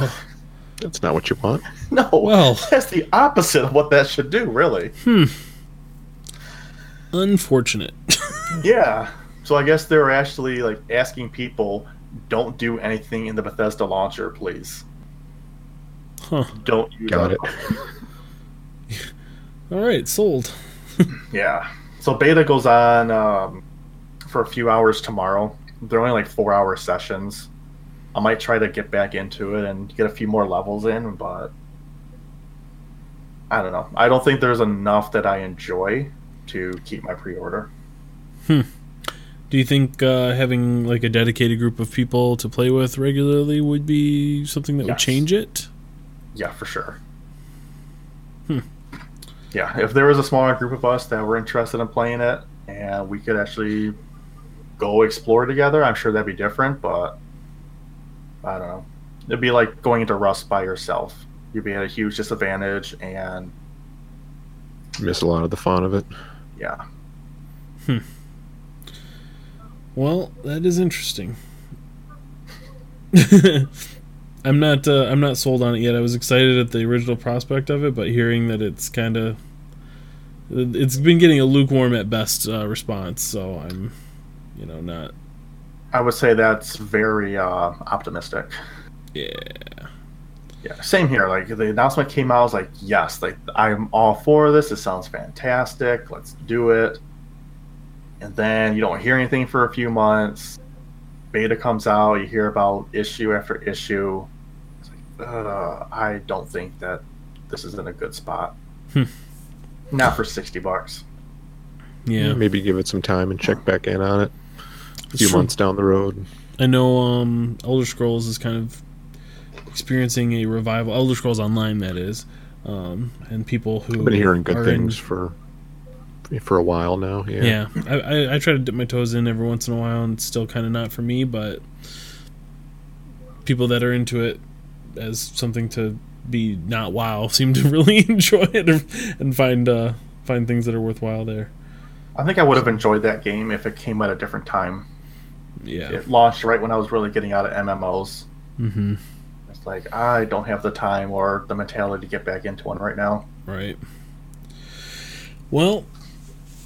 [SPEAKER 3] That's not what you want.
[SPEAKER 2] No,
[SPEAKER 1] Well.
[SPEAKER 2] that's the opposite of what that should do, really.
[SPEAKER 1] Unfortunate.
[SPEAKER 2] yeah. So I guess they're actually like asking people, don't do anything in the Bethesda launcher, please.
[SPEAKER 1] Huh.
[SPEAKER 2] Don't use
[SPEAKER 3] Got
[SPEAKER 2] it.
[SPEAKER 1] All right, sold.
[SPEAKER 2] Yeah. So beta goes on um, for a few hours tomorrow. They're only like four hour sessions. I might try to get back into it and get a few more levels in, but I don't know. I don't think there's enough that I enjoy to keep my pre order.
[SPEAKER 1] Do you think uh, having like a dedicated group of people to play with regularly would be something that would change it?
[SPEAKER 2] Yeah, for sure.
[SPEAKER 1] Hmm.
[SPEAKER 2] Yeah, if there was a smaller group of us that were interested in playing it and we could actually go explore together, I'm sure that'd be different, but I don't know. It'd be like going into Rust by yourself. You'd be at a huge disadvantage, and
[SPEAKER 3] Miss a lot of the fun of it.
[SPEAKER 2] yeah.
[SPEAKER 1] Well, that is interesting. I'm not uh, I'm not sold on it yet. I was excited at the original prospect of it, but hearing that it's kind of it's been getting a lukewarm at best uh, response, so I'm you know not
[SPEAKER 2] I would say that's very uh, optimistic.
[SPEAKER 1] yeah.
[SPEAKER 2] Yeah, same here. Like the announcement came out, I was like, yes, like I'm all for this. It sounds fantastic. Let's do it. And then you don't hear anything for a few months. Beta comes out, you hear about issue after issue. It's like, uh, I don't think that this is in a good spot.
[SPEAKER 1] Hmm.
[SPEAKER 2] Not for sixty bucks.
[SPEAKER 1] Yeah.
[SPEAKER 3] Maybe give it some time and check back in on it a
[SPEAKER 1] It's
[SPEAKER 3] few
[SPEAKER 1] true.
[SPEAKER 3] months down the road.
[SPEAKER 1] I know um, Elder Scrolls is kind of experiencing a revival. Elder Scrolls Online, that is, um, and people who
[SPEAKER 3] I've been hearing good things
[SPEAKER 1] In,
[SPEAKER 3] for for a while now. Yeah.
[SPEAKER 1] yeah, I, I, I try to dip my toes in every once in a while, and it's still kind of not for me. But people that are into it as something to be not WoW seem to really enjoy it and find uh, find things that are worthwhile there.
[SPEAKER 2] I think I would have enjoyed that game if it came at a different time.
[SPEAKER 1] Yeah.
[SPEAKER 2] It launched right when I was really getting out of MMOs.
[SPEAKER 1] Mm-hmm.
[SPEAKER 2] It's like I don't have the time or the mentality to get back into one right now.
[SPEAKER 1] Right. Well,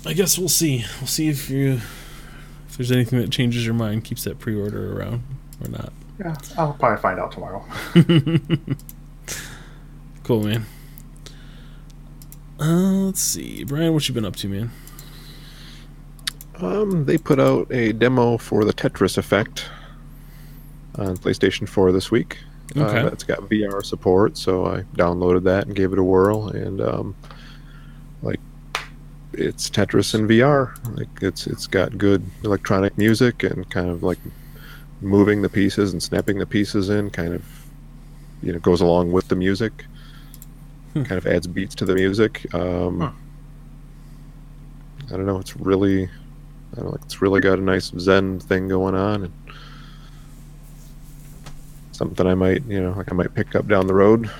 [SPEAKER 1] I guess we'll see. We'll see if you if there's anything that changes your mind, keeps that pre-order around or not.
[SPEAKER 2] Yeah, I'll probably find out tomorrow.
[SPEAKER 1] Cool, man. Uh, let's see, Brian. What you been up to, man?
[SPEAKER 3] Um, they put out a demo for the Tetris Effect on PlayStation 4 this week.
[SPEAKER 1] Okay.
[SPEAKER 3] Uh, it's got VR support, so I downloaded that and gave it a whirl. And um, like, it's Tetris in VR. Like, it's it's got good electronic music and kind of like moving the pieces and snapping the pieces in. Kind of, you know, goes along with the music.
[SPEAKER 1] Hmm.
[SPEAKER 3] Kind of adds beats to the music. Um,
[SPEAKER 2] Huh.
[SPEAKER 3] I don't know. It's really I don't know, like it's really got a nice Zen thing going on, and something I might, you know, like I might pick up down the road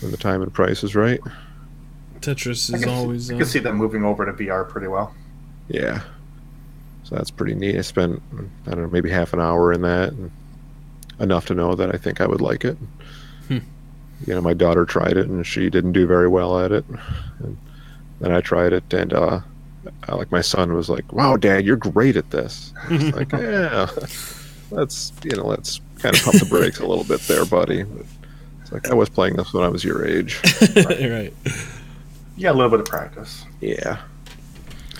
[SPEAKER 3] when the time and price is right.
[SPEAKER 1] Tetris
[SPEAKER 2] I
[SPEAKER 1] is
[SPEAKER 2] can,
[SPEAKER 1] always.
[SPEAKER 2] see, I
[SPEAKER 1] Uh,
[SPEAKER 2] can see them moving over to VR pretty well.
[SPEAKER 3] Yeah, so that's pretty neat. I spent I don't know maybe half an hour in that, and enough to know that I think I would like it.
[SPEAKER 1] Hmm.
[SPEAKER 3] You know, my daughter tried it and she didn't do very well at it, and then I tried it and uh, uh, like my son was like, "Wow, Dad, you're great at this." It's like, yeah, let's you know, let's kind of pump the brakes a little bit there, buddy. But it's like I was playing this when I was your age.
[SPEAKER 1] right.
[SPEAKER 2] You got a little bit of practice.
[SPEAKER 3] Yeah,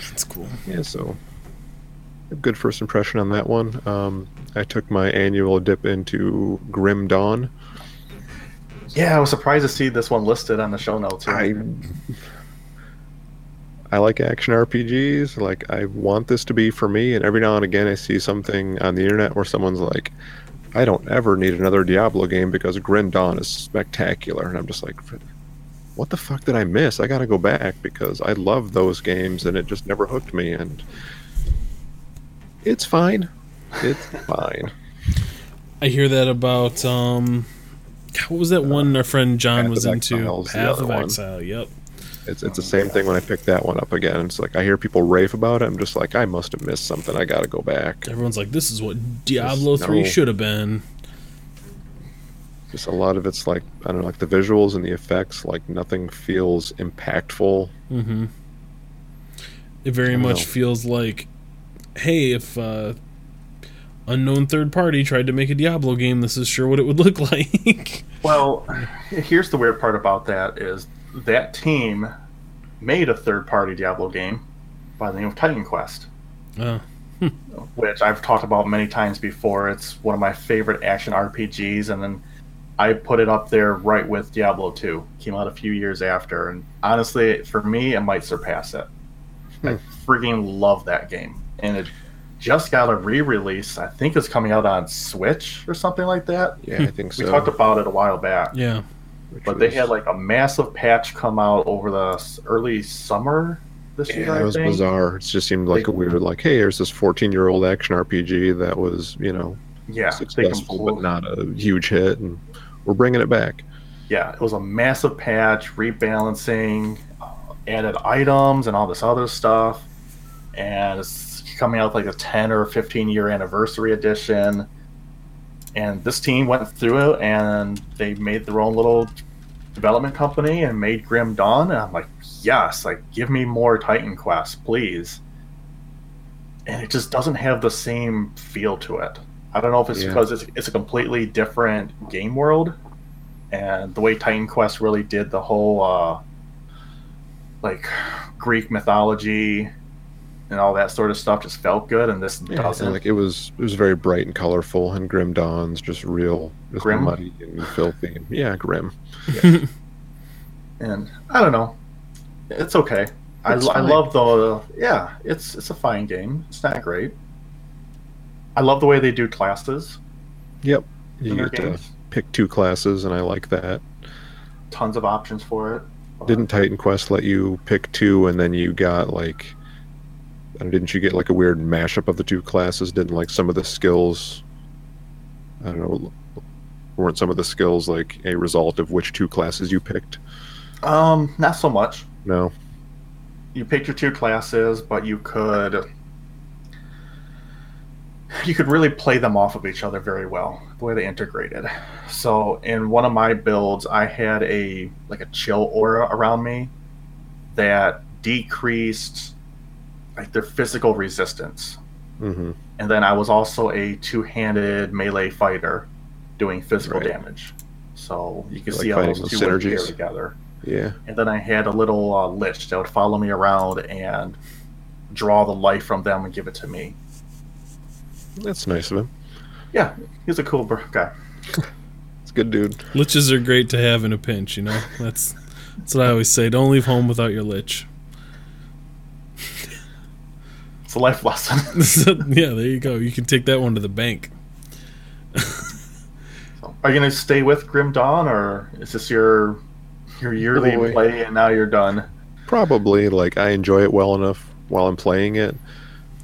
[SPEAKER 1] That's cool.
[SPEAKER 3] yeah. So, good first impression on that one. Um, I took my annual dip into Grim Dawn.
[SPEAKER 2] Yeah, I was surprised to see this one listed on the show notes.
[SPEAKER 3] I I like action RPGs. Like I want this to be for me, and every now and again I see something on the internet where someone's like, "I don't ever need another Diablo game because Grim Dawn is spectacular," and I'm just like, "What the fuck did I miss? I got to go back because I love those games and it just never hooked me." And it's fine. It's fine.
[SPEAKER 1] I hear that about um, what was that one our friend John
[SPEAKER 3] Path
[SPEAKER 1] was into?
[SPEAKER 3] Exile's
[SPEAKER 1] Path of
[SPEAKER 3] one.
[SPEAKER 1] Exile. Yep.
[SPEAKER 3] It's it's the same thing when I pick that one up again. It's like I hear people rave about it. I'm just like, I must have missed something. I got to go back.
[SPEAKER 1] Everyone's like, "This is what Diablo Three
[SPEAKER 3] no.
[SPEAKER 1] should have been."
[SPEAKER 3] Just a lot of it's like I don't know, like the visuals and the effects, like nothing feels impactful.
[SPEAKER 1] Mm-hmm. It very much
[SPEAKER 3] know.
[SPEAKER 1] feels like hey, if uh, unknown third party tried to make a Diablo game, this is sure what it would look like.
[SPEAKER 2] Well, here's the weird part about that is that team made a third party Diablo game by the name of Titan Quest.
[SPEAKER 1] uh,
[SPEAKER 2] which I've talked about many times before. It's one of my favorite action RPGs, and then I put it up there right with Diablo 2. Came out a few years after, and honestly, for me, it might surpass it. I hmm. freaking love that game, and it just got a re-release. I think it's coming out on Switch or something like that.
[SPEAKER 3] Yeah, I hmm.
[SPEAKER 2] think
[SPEAKER 3] so.
[SPEAKER 2] We talked about it a while back,
[SPEAKER 1] yeah.
[SPEAKER 3] which
[SPEAKER 2] but they had like a massive patch come out over the early summer this year.
[SPEAKER 3] Yeah, it was
[SPEAKER 2] think.
[SPEAKER 3] bizarre. It just seemed like a weird, like, hey, here's this 14 year old action RPG that was, you know,
[SPEAKER 2] Yeah,
[SPEAKER 3] successful but not a huge hit, and we're bringing it back.
[SPEAKER 2] yeah, it was a massive patch, rebalancing, uh, added items, and all this other stuff. And it's coming out like a 10 or 15 year anniversary edition. And this team went through it and they made their own little development company and made Grim Dawn. And I'm like, yes, like give me more Titan Quest, please. And it just doesn't have the same feel to it. I don't know if it's
[SPEAKER 3] Yeah.
[SPEAKER 2] because it's, it's a completely different game world and the way Titan Quest really did the whole uh, like Greek mythology and all that sort of stuff just felt good, and this
[SPEAKER 3] Yeah,
[SPEAKER 2] doesn't.
[SPEAKER 3] and like it was, it was very bright and colorful, and Grim Dawn's just real, just
[SPEAKER 2] Grim?
[SPEAKER 3] muddy and filthy. And, yeah, grim.
[SPEAKER 2] and I don't know, it's okay. I,
[SPEAKER 3] It's
[SPEAKER 2] I
[SPEAKER 3] fine.
[SPEAKER 2] love the yeah, it's it's a fine game. It's not great. I love the way they do classes
[SPEAKER 3] Yep. You get to pick two classes, and I like that.
[SPEAKER 2] Tons of options for it.
[SPEAKER 3] Didn't Titan Quest let you pick two, and then you got like, and didn't you get like a weird mashup of the two classes? Didn't like some of the skills? I don't know. Weren't some of the skills like a result of which two classes you picked?
[SPEAKER 2] Um, not so much.
[SPEAKER 3] No.
[SPEAKER 2] you picked your two classes, but you could you could really play them off of each other very well the way they integrated. So in one of my builds, I had a like a chill aura around me that decreased like their physical resistance,
[SPEAKER 3] hmm
[SPEAKER 2] and then I was also a two-handed melee fighter doing physical
[SPEAKER 3] Right.
[SPEAKER 2] damage. So you can
[SPEAKER 3] Like
[SPEAKER 2] see how those two would pair together
[SPEAKER 3] Yeah.
[SPEAKER 2] and then I had a little uh, lich that would follow me around and draw the life from them and give it to me.
[SPEAKER 3] That's nice of him.
[SPEAKER 2] Yeah, he's a cool br- guy.
[SPEAKER 3] It's a good dude.
[SPEAKER 1] Liches are great to have in a pinch, you know? That's that's what I always say. Don't leave home without your lich.
[SPEAKER 2] It's a life lesson.
[SPEAKER 1] yeah, there you go. You can take that one to the bank.
[SPEAKER 2] So, are you gonna stay with Grim Dawn, or is this your your yearly
[SPEAKER 3] Boy.
[SPEAKER 2] play and now you're done?
[SPEAKER 3] Probably like I enjoy it well enough while I'm playing it,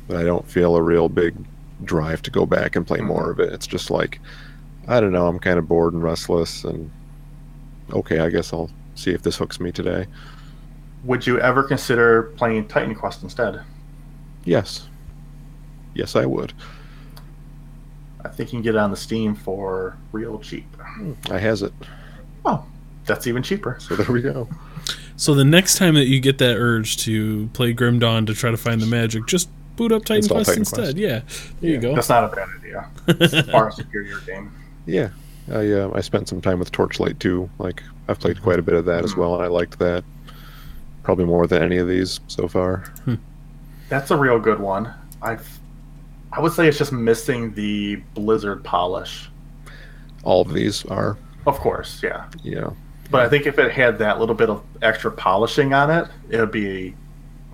[SPEAKER 3] but I don't feel a real big drive to go back and play more of it. It's just like I don't know, I'm kind of bored and restless and okay, I guess I'll see if this hooks me today.
[SPEAKER 2] Would you ever consider playing Titan Quest instead?
[SPEAKER 3] Yes. Yes, I would.
[SPEAKER 2] I think you can get it on the Steam for real cheap.
[SPEAKER 3] Hmm, I has it.
[SPEAKER 2] Oh, that's even cheaper.
[SPEAKER 3] So there we go.
[SPEAKER 1] So the next time that you get that urge to play Grim Dawn to try to find the magic, just boot up Titan Quest
[SPEAKER 3] Titan
[SPEAKER 1] instead.
[SPEAKER 3] Quest.
[SPEAKER 1] Yeah, there you go.
[SPEAKER 2] That's not a bad idea. It's far superior game.
[SPEAKER 3] Yeah. I uh, I spent some time with Torchlight too. Like I've played quite a bit of that as well and I liked that. Probably more than any of these so far.
[SPEAKER 2] That's a real good one. I've, I would say it's just missing the Blizzard polish.
[SPEAKER 3] All of these are,
[SPEAKER 2] Of course, yeah.
[SPEAKER 3] Yeah.
[SPEAKER 2] But I think if it had that little bit of extra polishing on it, it would be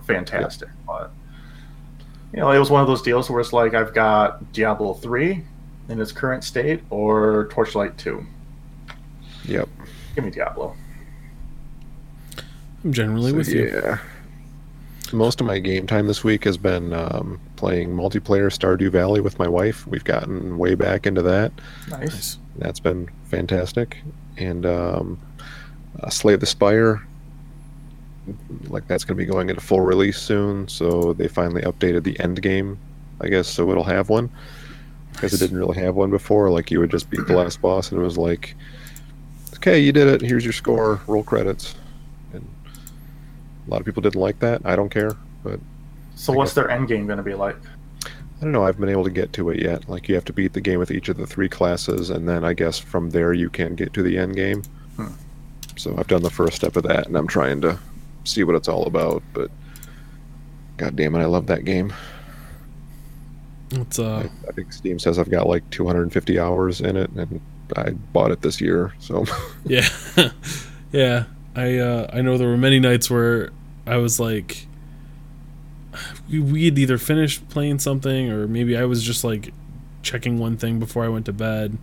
[SPEAKER 2] fantastic. But you know, it was one of those deals where it's like I've got Diablo three in its current state or Torchlight two.
[SPEAKER 3] yep.
[SPEAKER 2] Give me Diablo.
[SPEAKER 1] I'm generally
[SPEAKER 3] So,
[SPEAKER 1] with you.
[SPEAKER 3] yeah. Most of my game time this week has been um, playing multiplayer Stardew Valley with my wife. We've gotten way back into that.
[SPEAKER 2] Nice.
[SPEAKER 1] Nice.
[SPEAKER 3] That's been fantastic. And um, uh, Slay the Spire, like that's going to be going into full release soon. So they finally updated the end game, I guess, so it'll have one. Because it didn't really have one before. Like you would just beat the last boss, and it was like, okay, you did it. Here's your score. Roll credits. And a lot of people didn't like that. I don't care. But
[SPEAKER 2] So
[SPEAKER 3] I
[SPEAKER 2] what's
[SPEAKER 3] guess-
[SPEAKER 2] their end game going to be like?
[SPEAKER 3] I don't know. I've been able to get to it yet. Like you have to beat the game with each of the three classes, and then I guess from there you can get to the end game.
[SPEAKER 2] Hmm.
[SPEAKER 3] So I've done the first step of that, and I'm trying to see what it's all about. But god damn it, I love that game.
[SPEAKER 1] It's
[SPEAKER 3] I,
[SPEAKER 1] uh,
[SPEAKER 3] I think Steam says I've got like 250 hours in it, and I bought it this year. So
[SPEAKER 1] yeah, yeah. I uh, I know there were many nights where I was like, we we had either finished playing something or maybe I was just like checking one thing before I went to bed,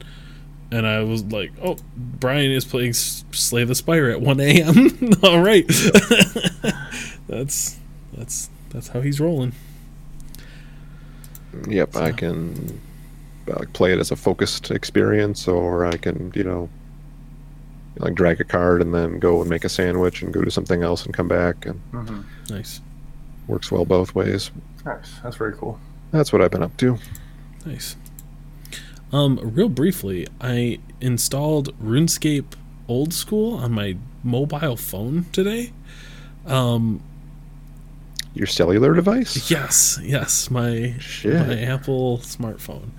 [SPEAKER 1] and I was like, oh, Brian is playing Slay the Spire at 1 a.m. All right, that's that's that's how he's rolling.
[SPEAKER 3] Yep, I can uh, like play it as a focused experience, or I can, you know, like drag a card and then go and make a sandwich and go do something else and come back, and
[SPEAKER 2] hmm
[SPEAKER 1] Nice,
[SPEAKER 3] works well both ways.
[SPEAKER 2] Nice. That's very cool.
[SPEAKER 3] That's what I've been up to.
[SPEAKER 1] nice. Um, real briefly, I installed RuneScape Old School on my mobile phone today. Um,
[SPEAKER 3] Your cellular device?
[SPEAKER 1] yes, yes, my
[SPEAKER 3] Shit.
[SPEAKER 1] my Apple smartphone.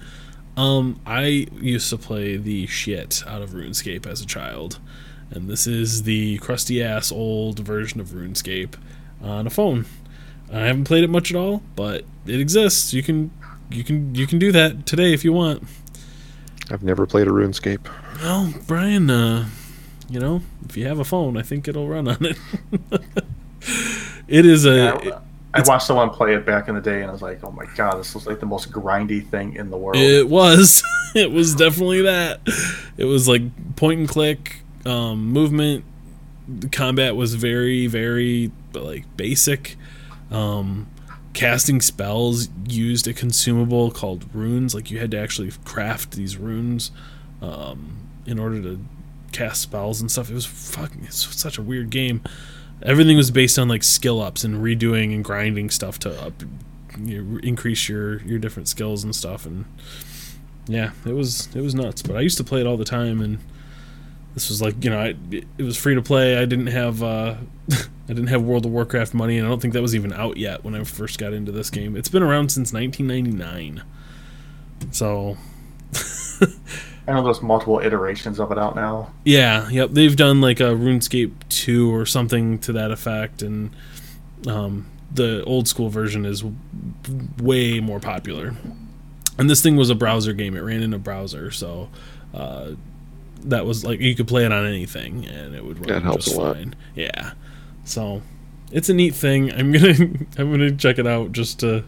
[SPEAKER 1] Um, I used to play the shit out of RuneScape as a child, and this is the crusty ass old version of RuneScape on a phone. I haven't played it much at all, but it exists. You can you can you can do that today if you want.
[SPEAKER 3] I've never played a RuneScape.
[SPEAKER 1] Well, Brian, uh, you know, if you have a phone, I think it'll run on it. it is a
[SPEAKER 2] Yeah,
[SPEAKER 1] it-
[SPEAKER 2] I watched someone play it back in the day, and I was like, "Oh my god, this looks like the most grindy thing in the world."
[SPEAKER 1] It was. It was definitely that. It was like point and click um, movement. The combat was very, very like basic. Um, casting spells used a consumable called runes. Like you had to actually craft these runes um, in order to cast spells and stuff. It was fucking. It's such a weird game. Everything was based on like skill ups and redoing and grinding stuff to up, you know, increase your your different skills and stuff and yeah, it was it was nuts. But I used to play it all the time, and this was like you know I, it was free to play. I didn't have uh, I didn't have World of Warcraft money, and I don't think that was even out yet when I first got into this game. It's been around since 1999, so
[SPEAKER 2] I know there's multiple iterations of it out now.
[SPEAKER 1] yeah, yep. They've done like a RuneScape two or something to that effect, and um, the old school version is w- way more popular. And this thing was a browser game; it ran in a browser, so uh, that was like you could play it on anything, and it would run
[SPEAKER 3] That helps
[SPEAKER 1] just
[SPEAKER 3] a lot.
[SPEAKER 1] fine. Yeah, so it's a neat thing. I'm gonna I'm gonna check it out just to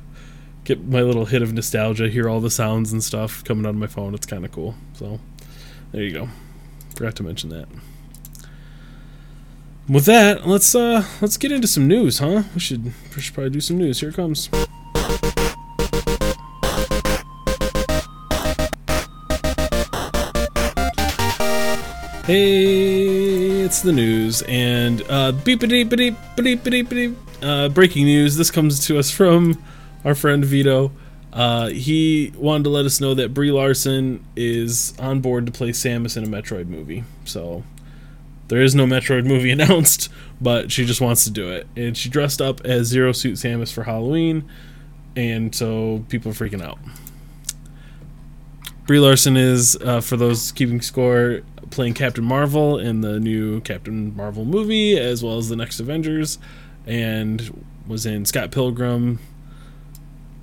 [SPEAKER 1] get my little hit of nostalgia, hear all the sounds and stuff coming out of my phone. It's kind of cool. So there you go. Forgot to mention that. With that, let's uh let's get into some news, huh? We should, we should probably do some news. Here it comes. Hey, it's the news, and uh, beepity beep beep beep beep. Uh, breaking news. This comes to us from our friend Vito. Uh, he wanted to let us know that Brie Larson is on board to play Samus in a Metroid movie. So there is no Metroid movie announced, but she just wants to do it, and she dressed up as Zero Suit Samus for Halloween, and so people are freaking out. Brie Larson is, uh, for those keeping score, playing Captain Marvel in the new Captain Marvel movie, as well as the next Avengers, and was in Scott Pilgrim.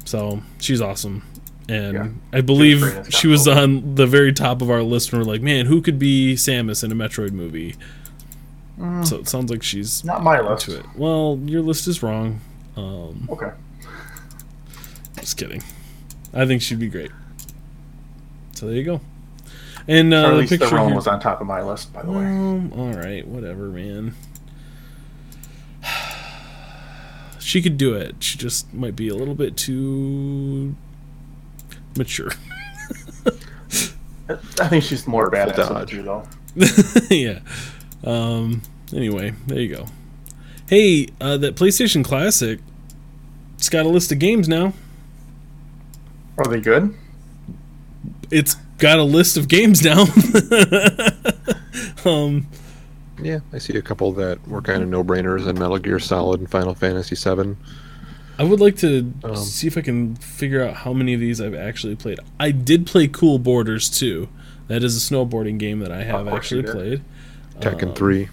[SPEAKER 1] So she's awesome. And
[SPEAKER 2] Yeah.
[SPEAKER 1] I believe
[SPEAKER 2] in
[SPEAKER 1] she was on the very top of our list, and we're like, man, who could be Samus in a Metroid movie? So it sounds like she's
[SPEAKER 2] Not my list.
[SPEAKER 1] it. Well, your list is wrong. Um,
[SPEAKER 2] Okay.
[SPEAKER 1] just kidding. I think she'd be great. So there you go. And uh, the
[SPEAKER 2] Charlize
[SPEAKER 1] picture
[SPEAKER 2] Theron
[SPEAKER 1] here-
[SPEAKER 2] was on top of my list, by the way.
[SPEAKER 1] Um, all right, whatever, man. She could do it. She just might be a little bit too mature.
[SPEAKER 2] I think she's more
[SPEAKER 3] Artful
[SPEAKER 2] badass than
[SPEAKER 3] dodge.
[SPEAKER 2] you, though.
[SPEAKER 1] yeah. Um. Anyway, there you go. Hey, uh, that PlayStation Classic. It's got a list of games now.
[SPEAKER 2] Are they good?
[SPEAKER 1] It's got a list of games now. um.
[SPEAKER 3] Yeah, I see a couple that were kind of no-brainers in Metal Gear Solid and Final Fantasy VII.
[SPEAKER 1] I would like to
[SPEAKER 3] Um,
[SPEAKER 1] see if I can figure out how many of these I've actually played. I did play Cool Boarders too. That is a snowboarding game that I have actually played.
[SPEAKER 3] Tekken
[SPEAKER 1] Um,
[SPEAKER 3] three.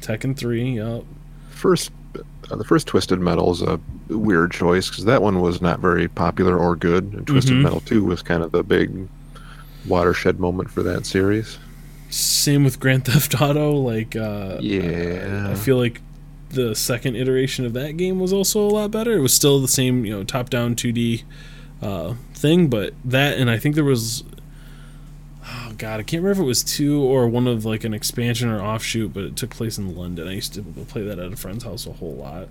[SPEAKER 1] Tekken 3, yep.
[SPEAKER 3] First, uh, the first Twisted Metal is a weird choice because that one was not very popular or good, and Twisted
[SPEAKER 1] Mhm.
[SPEAKER 3] Metal Two was kind of the big watershed moment for that series.
[SPEAKER 1] Same with Grand Theft Auto. Like, uh,
[SPEAKER 3] Yeah.
[SPEAKER 1] I feel like the second iteration of that game was also a lot better. It was still the same, you know, top-down 2D uh, thing, but that and I think there was, oh god, I can't remember if it was two or one of like an expansion or offshoot, but it took place in London. I used to play that at a friend's house a whole lot.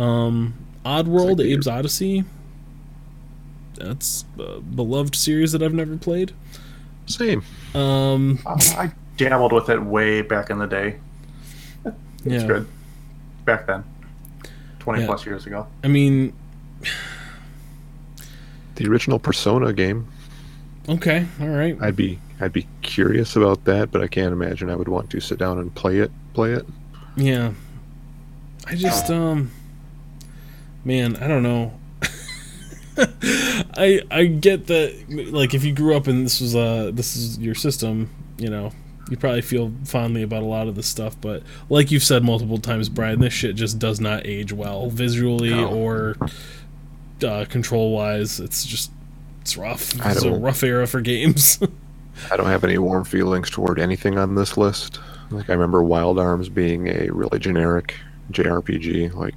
[SPEAKER 1] Um, Oddworld,
[SPEAKER 3] like
[SPEAKER 1] Abe's Oddysee. That's a beloved series that I've never played.
[SPEAKER 3] Same.
[SPEAKER 1] Um,
[SPEAKER 2] I dabbled with it way back in the day. It's
[SPEAKER 1] yeah.
[SPEAKER 2] good. Back then. 20
[SPEAKER 1] Yeah.
[SPEAKER 2] plus years ago.
[SPEAKER 1] I mean,
[SPEAKER 3] The original Persona game.
[SPEAKER 1] okay, all right.
[SPEAKER 3] I'd be I'd be curious about that, but I can't imagine I would want to sit down and play it. Play it.
[SPEAKER 1] Yeah. I just um man, I don't know. I I get that like if you grew up and this was uh this is your system, you know, you probably feel fondly about a lot of this stuff, but like you've said multiple times, Brian, this shit just does not age well visually
[SPEAKER 3] No.
[SPEAKER 1] or uh, control wise. It's just it's rough. It's a rough era for games.
[SPEAKER 3] I don't have any warm feelings toward anything on this list. Like I remember Wild Arms being a really generic JRPG. Like,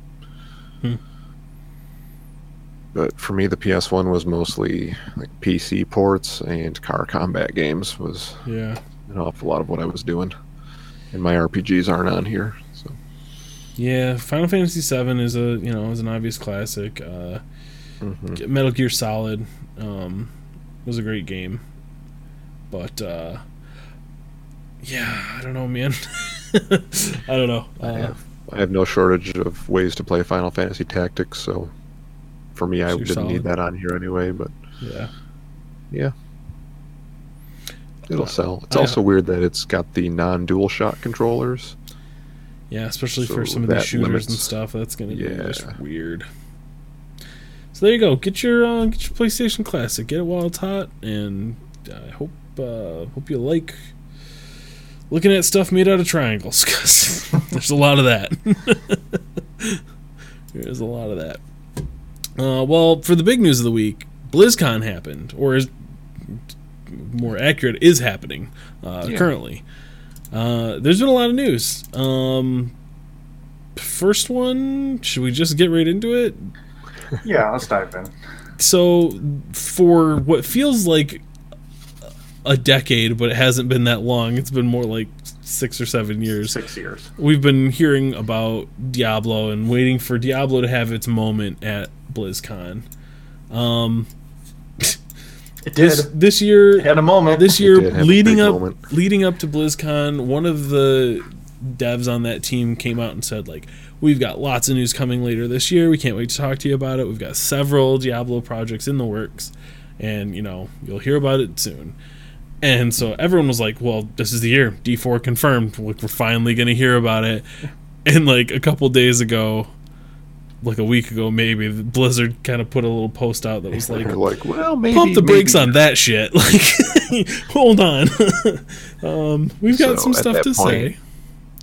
[SPEAKER 1] Hmm.
[SPEAKER 3] But for me, the PS1 was mostly like PC ports and car combat games. Was
[SPEAKER 1] yeah.
[SPEAKER 3] an awful lot of what I was doing, and my RPGs aren't on here. So
[SPEAKER 1] Yeah, Final Fantasy VII is a you know is an obvious classic. Uh,
[SPEAKER 3] mhm.
[SPEAKER 1] Metal Gear Solid um, was a great game, but uh, yeah, I don't know, man. I don't know.
[SPEAKER 3] I
[SPEAKER 1] Uh,
[SPEAKER 3] have I have no shortage of ways to play Final Fantasy Tactics. So for me, I
[SPEAKER 1] So
[SPEAKER 3] didn't
[SPEAKER 1] solid.
[SPEAKER 3] need that on here anyway. But
[SPEAKER 1] yeah, yeah,
[SPEAKER 3] it'll
[SPEAKER 1] Uh,
[SPEAKER 3] sell. It's
[SPEAKER 1] I-
[SPEAKER 3] also weird that it's got the non-DualShock controllers.
[SPEAKER 1] yeah, especially for some of these shooters and stuff. That's gonna be
[SPEAKER 3] Yeah.
[SPEAKER 1] just weird. So there you go. Get your uh, get your PlayStation Classic. Get it while it's hot, and I hope uh, hope you like looking at stuff made out of triangles because there's a lot of that. there's a lot of that. Uh, well, for the big news of the week, BlizzCon happened, or is more accurate, is happening uh,
[SPEAKER 3] Yeah.
[SPEAKER 1] currently. Uh, there's been a lot of news. Um, first one, should we just get right into it?
[SPEAKER 2] Yeah, let's dive in.
[SPEAKER 1] So, for what feels like a decade, but it hasn't been that long, it's been more like six or seven years.
[SPEAKER 2] Six years.
[SPEAKER 1] We've been hearing about Diablo and waiting for Diablo to have its moment at BlizzCon. Um,
[SPEAKER 2] It did.
[SPEAKER 1] this this year,
[SPEAKER 2] It had a moment.
[SPEAKER 1] this year
[SPEAKER 3] did have a
[SPEAKER 1] leading up
[SPEAKER 3] moment.
[SPEAKER 1] leading up to BlizzCon, one of the devs on that team came out and said like we've got lots of news coming later this year. We can't wait to talk to you about it. We've got several Diablo projects in the works and you know, you'll hear about it soon. And so everyone was like, "Well, this is the year. D4 confirmed. Like we're finally going to hear about it." And like a couple days ago, like a week ago maybe, Blizzard kind of put a little post out that was like
[SPEAKER 3] like, well, maybe
[SPEAKER 1] pump the brakes on that shit. Like, hold on. um, we've got
[SPEAKER 3] So,
[SPEAKER 1] some stuff to
[SPEAKER 3] point,
[SPEAKER 1] say.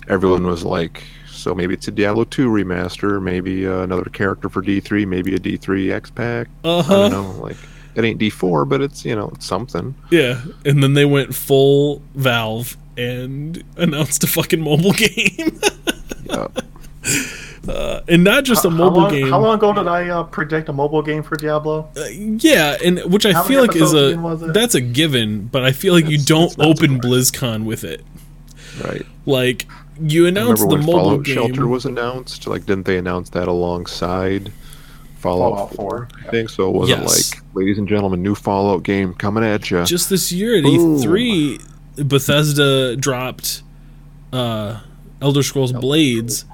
[SPEAKER 3] Everyone was like, so maybe it's a Diablo 2 remaster, maybe uh, another character for D3, maybe a D3 X pack.
[SPEAKER 1] Uh
[SPEAKER 3] I don't know, like it ain't D4, but it's you know it's something.
[SPEAKER 1] Yeah, and then they went full Valve and announced a fucking mobile game,
[SPEAKER 3] Yeah.
[SPEAKER 1] uh, and not just a mobile
[SPEAKER 2] how long,
[SPEAKER 1] game.
[SPEAKER 2] How long ago did I uh, predict a mobile game for Diablo?
[SPEAKER 1] Uh, yeah, and which I
[SPEAKER 2] How
[SPEAKER 1] feel like is a
[SPEAKER 2] in was it?
[SPEAKER 1] that's a given, but I feel like you don't open
[SPEAKER 3] surprising.
[SPEAKER 1] BlizzCon with it.
[SPEAKER 3] right.
[SPEAKER 1] Like you
[SPEAKER 3] I
[SPEAKER 1] announce
[SPEAKER 3] remember
[SPEAKER 1] the
[SPEAKER 3] when
[SPEAKER 1] mobile
[SPEAKER 3] Fallout
[SPEAKER 1] game.
[SPEAKER 3] Shelter was announced. Like, didn't they announce that alongside Fallout,
[SPEAKER 2] Fallout 4.
[SPEAKER 3] I think so. It wasn't
[SPEAKER 1] Yes.
[SPEAKER 3] like, ladies and gentlemen, new Fallout game coming at you.
[SPEAKER 1] just this year at
[SPEAKER 3] Boom.
[SPEAKER 1] E3, Bethesda dropped uh, Elder Scrolls Blades,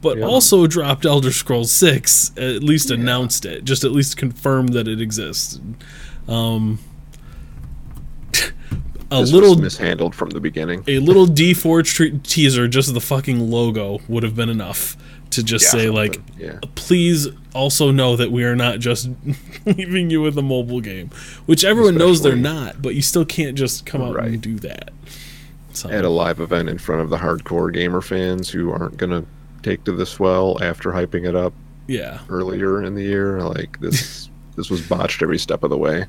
[SPEAKER 1] but
[SPEAKER 3] Yeah.
[SPEAKER 1] also dropped Elder Scrolls Six. At least announced it, just at least confirmed that it exists. Um, a
[SPEAKER 3] This
[SPEAKER 1] little
[SPEAKER 3] was mishandled from the beginning.
[SPEAKER 1] a little D4 tre- teaser, just the fucking logo would have been enough. To just
[SPEAKER 2] Yeah,
[SPEAKER 1] say like
[SPEAKER 3] yeah.
[SPEAKER 1] please also know that we are not just leaving you with a mobile game which everyone knows they're not but you still can't just come out
[SPEAKER 3] Right.
[SPEAKER 1] and do that so
[SPEAKER 3] at a live event in front of the hardcore gamer fans who aren't gonna take to this well after hyping it up
[SPEAKER 1] yeah
[SPEAKER 3] earlier in the year. Like this, this was botched every step of the way.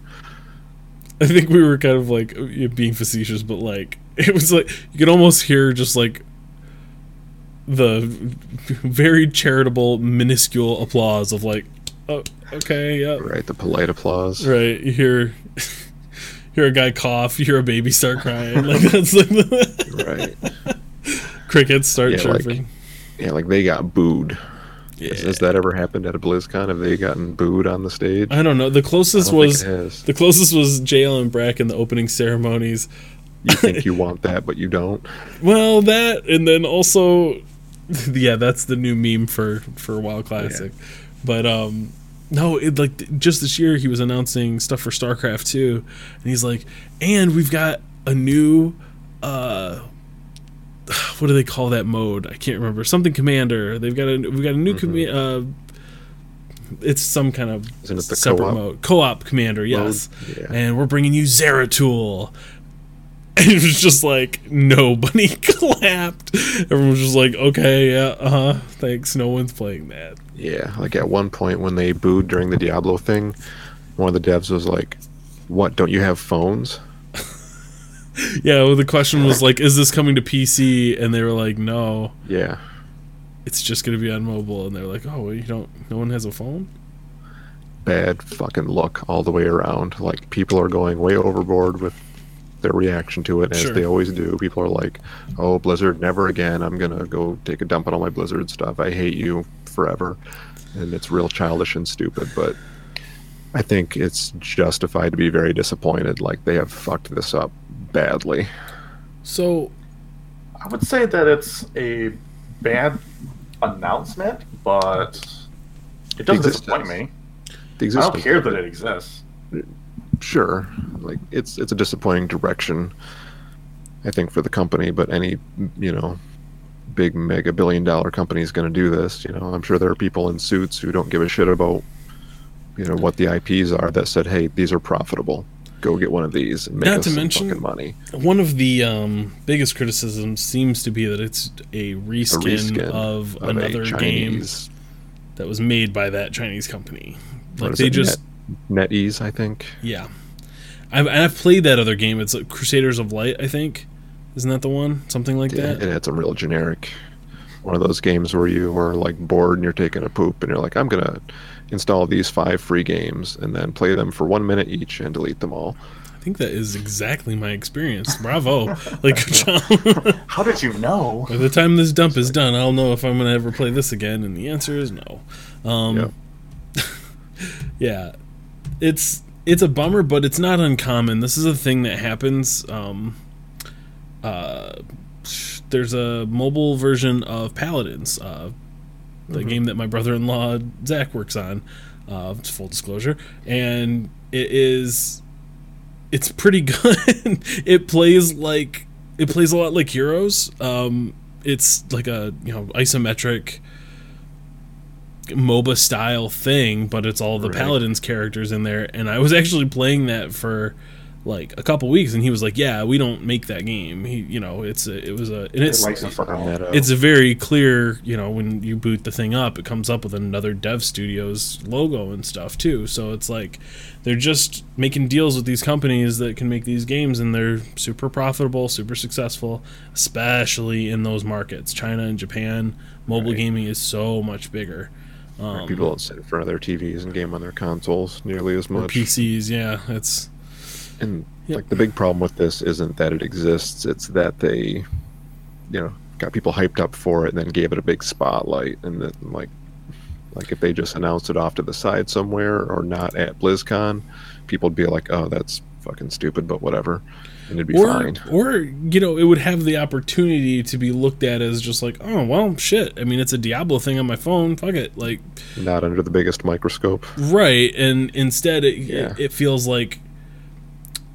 [SPEAKER 1] i think we were kind of like being facetious but like it was like you could almost hear just like the very charitable minuscule applause of like oh okay yeah
[SPEAKER 3] Right, the polite applause.
[SPEAKER 1] Right, you hear hear a guy cough, you hear a baby start crying. Like that's like the
[SPEAKER 3] Right.
[SPEAKER 1] crickets start
[SPEAKER 3] Yeah, like-
[SPEAKER 1] chirping.
[SPEAKER 3] Yeah, like they got booed.
[SPEAKER 1] yeah.
[SPEAKER 3] Has, that ever happened at a BlizzCon? Have they gotten booed on the stage?
[SPEAKER 1] I don't know. The closest was the closest was and Brack in the opening ceremonies.
[SPEAKER 3] You think you want that, but you don't.
[SPEAKER 1] Well, that and then also yeah, that's the new meme for for WoW Classic. But um no, it like just this year he was announcing stuff for StarCraft 2 and he's like, "And we've got a new uh what do they call that mode? I can't remember. Something commander. They've got a we've got a new comma- uh it's some kind of
[SPEAKER 3] Isn't it the
[SPEAKER 1] separate
[SPEAKER 3] co-op
[SPEAKER 1] mode. Co-op commander, yes.
[SPEAKER 3] Yeah.
[SPEAKER 1] And we're bringing you Zeratul. And it was just like nobody clapped. Everyone was just like, "Okay, yeah, uh huh, thanks." No one's playing that.
[SPEAKER 3] Yeah, like at one point when they booed during the Diablo thing, one of the devs was like, "What? Don't you have phones?"
[SPEAKER 1] Yeah, well, the question was like, "Is this coming to PC?" And they were like, "No,
[SPEAKER 3] Yeah,
[SPEAKER 1] it's just going to be on mobile." And they're like, "Oh, well, you don't? No one has a phone."
[SPEAKER 3] bad fucking look all the way around. Like people are going way overboard with their reaction to it, as
[SPEAKER 1] Sure.
[SPEAKER 3] they always do. People are like, "Oh, Blizzard, never again! I'm gonna go take a dump on all my Blizzard stuff. I hate you forever," and it's real childish and stupid. But I think it's justified to be very disappointed. Like they have fucked this up badly.
[SPEAKER 1] So
[SPEAKER 2] I would say that it's a bad announcement, but it doesn't disappoint me. I don't care that it exists.
[SPEAKER 3] Sure. Like it's it's a disappointing direction i think for the company but any you know big mega billion dollar company is going to do this you know? I'm sure there are people in suits who don't give a shit about you know what the ips are that said hey these are profitable. Go get one of these and make
[SPEAKER 1] Not
[SPEAKER 3] us
[SPEAKER 1] to
[SPEAKER 3] some
[SPEAKER 1] mention-
[SPEAKER 3] fucking money.
[SPEAKER 1] one of the um, biggest criticisms seems to be that it's a
[SPEAKER 3] a
[SPEAKER 1] reskin,
[SPEAKER 3] reskin
[SPEAKER 1] of,
[SPEAKER 3] a
[SPEAKER 1] another game that was made by that Chinese company. Like they just
[SPEAKER 3] NetEase, i think
[SPEAKER 1] Yeah, I've I've played that other game. It's like Crusaders of Light, I think. Isn't that the one? Something like
[SPEAKER 3] yeah,
[SPEAKER 1] that.
[SPEAKER 3] and it's a real generic one of those games where you are like bored and you're taking a poop and you're like i'm gonna install these five free games and then play them for one minute each and delete them all
[SPEAKER 1] I think that is exactly my experience. Bravo! like good job.
[SPEAKER 2] How did you know?
[SPEAKER 1] By the time this dump is done, I'll know if I'm gonna ever play this again. And the answer is no. Um,
[SPEAKER 3] Yep.
[SPEAKER 1] yeah, it's it's a bummer, but it's not uncommon. This is a thing that happens. Um, uh, there's a mobile version of Paladins, uh, the game that my brother-in-law Zach works on. Uh, full disclosure, and it is it's pretty good. it plays like it plays a lot like Heroes. Um, it's like a you know isometric MOBA style thing, but it's all the
[SPEAKER 3] Right.
[SPEAKER 1] Paladins characters in there. And I was actually playing that for like a couple weeks, and he was like, "Yeah, we don't make that game. He, you know, it's a, it was a, and it's
[SPEAKER 2] licensed for all.
[SPEAKER 1] It's a very clear, you know, when you boot the thing up, it comes up with another Dev Studios logo and stuff too. So it's like they're just making deals with these companies that can make these games, and they're super profitable, super successful, especially in those markets, China and Japan. Mobile
[SPEAKER 3] Right.
[SPEAKER 1] gaming is so much bigger. Um,
[SPEAKER 3] people don't sit in front of their TVs and game on their consoles nearly as much.
[SPEAKER 1] PCs, yeah, it's
[SPEAKER 3] And
[SPEAKER 1] Yep.
[SPEAKER 3] like the big problem with this isn't that it exists; it's that they, you know, got people hyped up for it and then gave it a big spotlight. And then like, like if they just announced it off to the side somewhere or not at BlizzCon, people would be like, "Oh, that's fucking stupid," but whatever, and it'd be
[SPEAKER 1] or
[SPEAKER 3] fine.
[SPEAKER 1] or you know it would have the opportunity to be looked at as just like oh well shit i mean it's a diablo thing on my phone fuck it like
[SPEAKER 3] Not under the biggest microscope.
[SPEAKER 1] right and instead it
[SPEAKER 3] Yeah.
[SPEAKER 1] it, feels like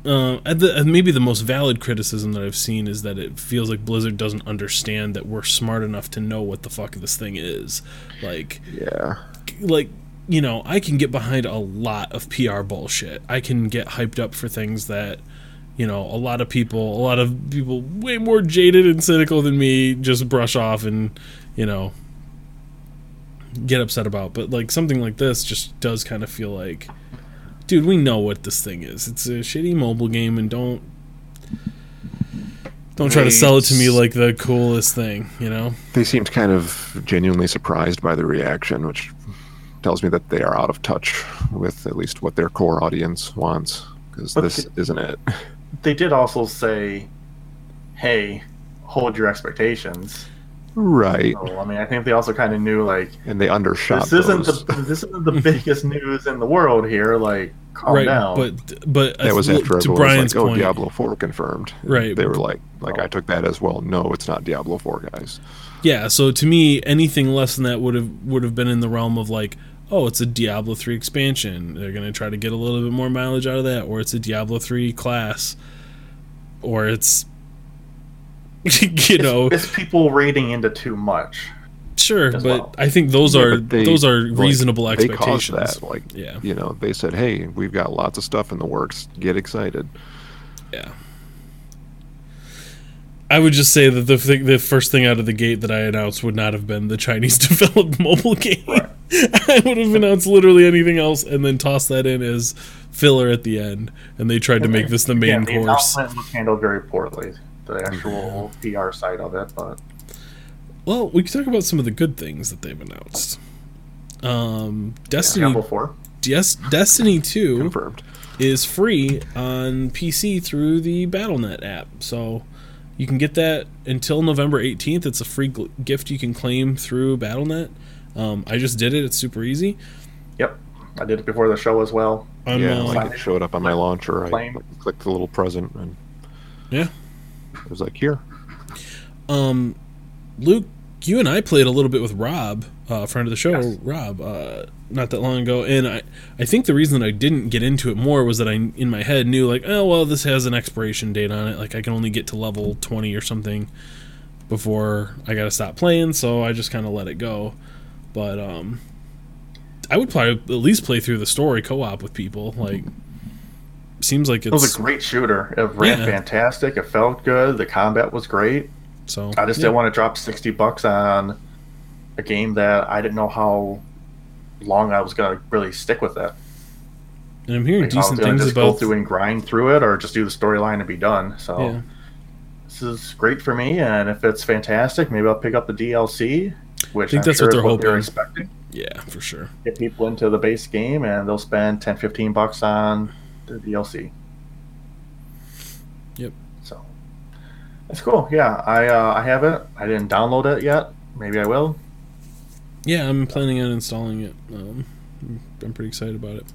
[SPEAKER 1] uh, the, maybe the most valid criticism that I've seen is that it feels like Blizzard doesn't understand that we're smart enough to know what the fuck this thing is. Like,
[SPEAKER 3] yeah,
[SPEAKER 1] like you know, I can get behind a lot of PR bullshit. I can get hyped up for things that you know a lot of people, a lot of people way more jaded and cynical than me just brush off and you know get upset about. But like something like this just does kind of feel like dude, we know what this thing is. It's a shitty mobile game, and don't don't try to sell it to me like the coolest thing. You know?
[SPEAKER 3] They seemed kind of genuinely surprised by the reaction, which tells me that they are out of touch with at least what their core audience wants. Because this is isn't it.
[SPEAKER 2] They did also say, "Hey, hold your expectations."
[SPEAKER 3] Right.
[SPEAKER 2] So, I mean, I think they also kind of knew like,
[SPEAKER 3] and they undershot.
[SPEAKER 2] This isn't those. the this isn't the biggest news in the world here. Like, calm
[SPEAKER 1] right,
[SPEAKER 2] down.
[SPEAKER 1] But but
[SPEAKER 3] that was after
[SPEAKER 1] to Brian's
[SPEAKER 3] was like, oh,
[SPEAKER 1] point,
[SPEAKER 3] "Oh, Diablo Four confirmed."
[SPEAKER 1] Right.
[SPEAKER 3] They were like, like oh. I took that as well. No, it's not Diablo Four, guys.
[SPEAKER 1] Yeah. So to me, anything less than that would have would have been in the realm of like, oh, it's a Diablo three expansion. They're gonna try to get a little bit more mileage out of that, or it's a Diablo three class, or it's you know,
[SPEAKER 2] it's, it's, people reading into too much.
[SPEAKER 1] Sure, but well. I think those yeah, are they, those are reasonable like, expectations.
[SPEAKER 3] They caused that, like, yeah, you know, they said, "Hey, we've got lots of stuff in the works. Get excited."
[SPEAKER 1] Yeah. I would just say that the th- the first thing out of the gate that I announced would not have been the Chinese developed mobile game. Right. I would have announced literally anything else and then tossed that in as filler at the end. And they tried to make this the main yeah, the course.
[SPEAKER 2] announcement was handled very poorly the actual PR side of it, but
[SPEAKER 1] well, we can talk about some of the good things that they've announced. Um, Destiny
[SPEAKER 2] yeah, 4.
[SPEAKER 1] Yes, Destiny 2
[SPEAKER 3] confirmed
[SPEAKER 1] is free on PC through the BattleNet app. So you can get that until November 18th. It's a free gift you can claim through BattleNet. Um, I just did it. It's super easy.
[SPEAKER 2] Yep. I did it before the show as well.
[SPEAKER 3] I'm, yeah, uh, like it showed up on my launcher. I clicked the little present and
[SPEAKER 1] yeah,
[SPEAKER 3] it was like here.
[SPEAKER 1] Um, Luke, you and I played a little bit with Rob, uh, a uh, friend of the show, yes. Rob, uh, not that long ago, and I, I think the reason that I didn't get into it more was that I, in my head, knew like, oh well, this has an expiration date on it. Like I can only get to level twenty or something before I got to stop playing, so I just kind of let it go. But um, I would probably at least play through the story co-op with people. Like seems like it's,
[SPEAKER 2] it was a great shooter. It ran yeah. fantastic. It felt good. The combat was great.
[SPEAKER 1] So
[SPEAKER 2] I just yeah. didn't want to drop sixty bucks on a game that I didn't know how long I was gonna really stick with it.
[SPEAKER 1] And I'm hearing like, decent things
[SPEAKER 2] just
[SPEAKER 1] about
[SPEAKER 2] go through and grind through it, or just do the storyline and be done. So yeah. this is great for me, and if it's fantastic, maybe I'll pick up the DLC. Which I think I'm that's sure what they're hoping. They're expecting.
[SPEAKER 1] Yeah, for sure.
[SPEAKER 2] Get people into the base game, and they'll spend 10, 15 bucks on the DLC.
[SPEAKER 1] Yep.
[SPEAKER 2] So that's cool. Yeah, I uh, I have it. I didn't download it yet. Maybe I will.
[SPEAKER 1] Yeah, I'm planning on installing it. Um, I'm pretty excited about it.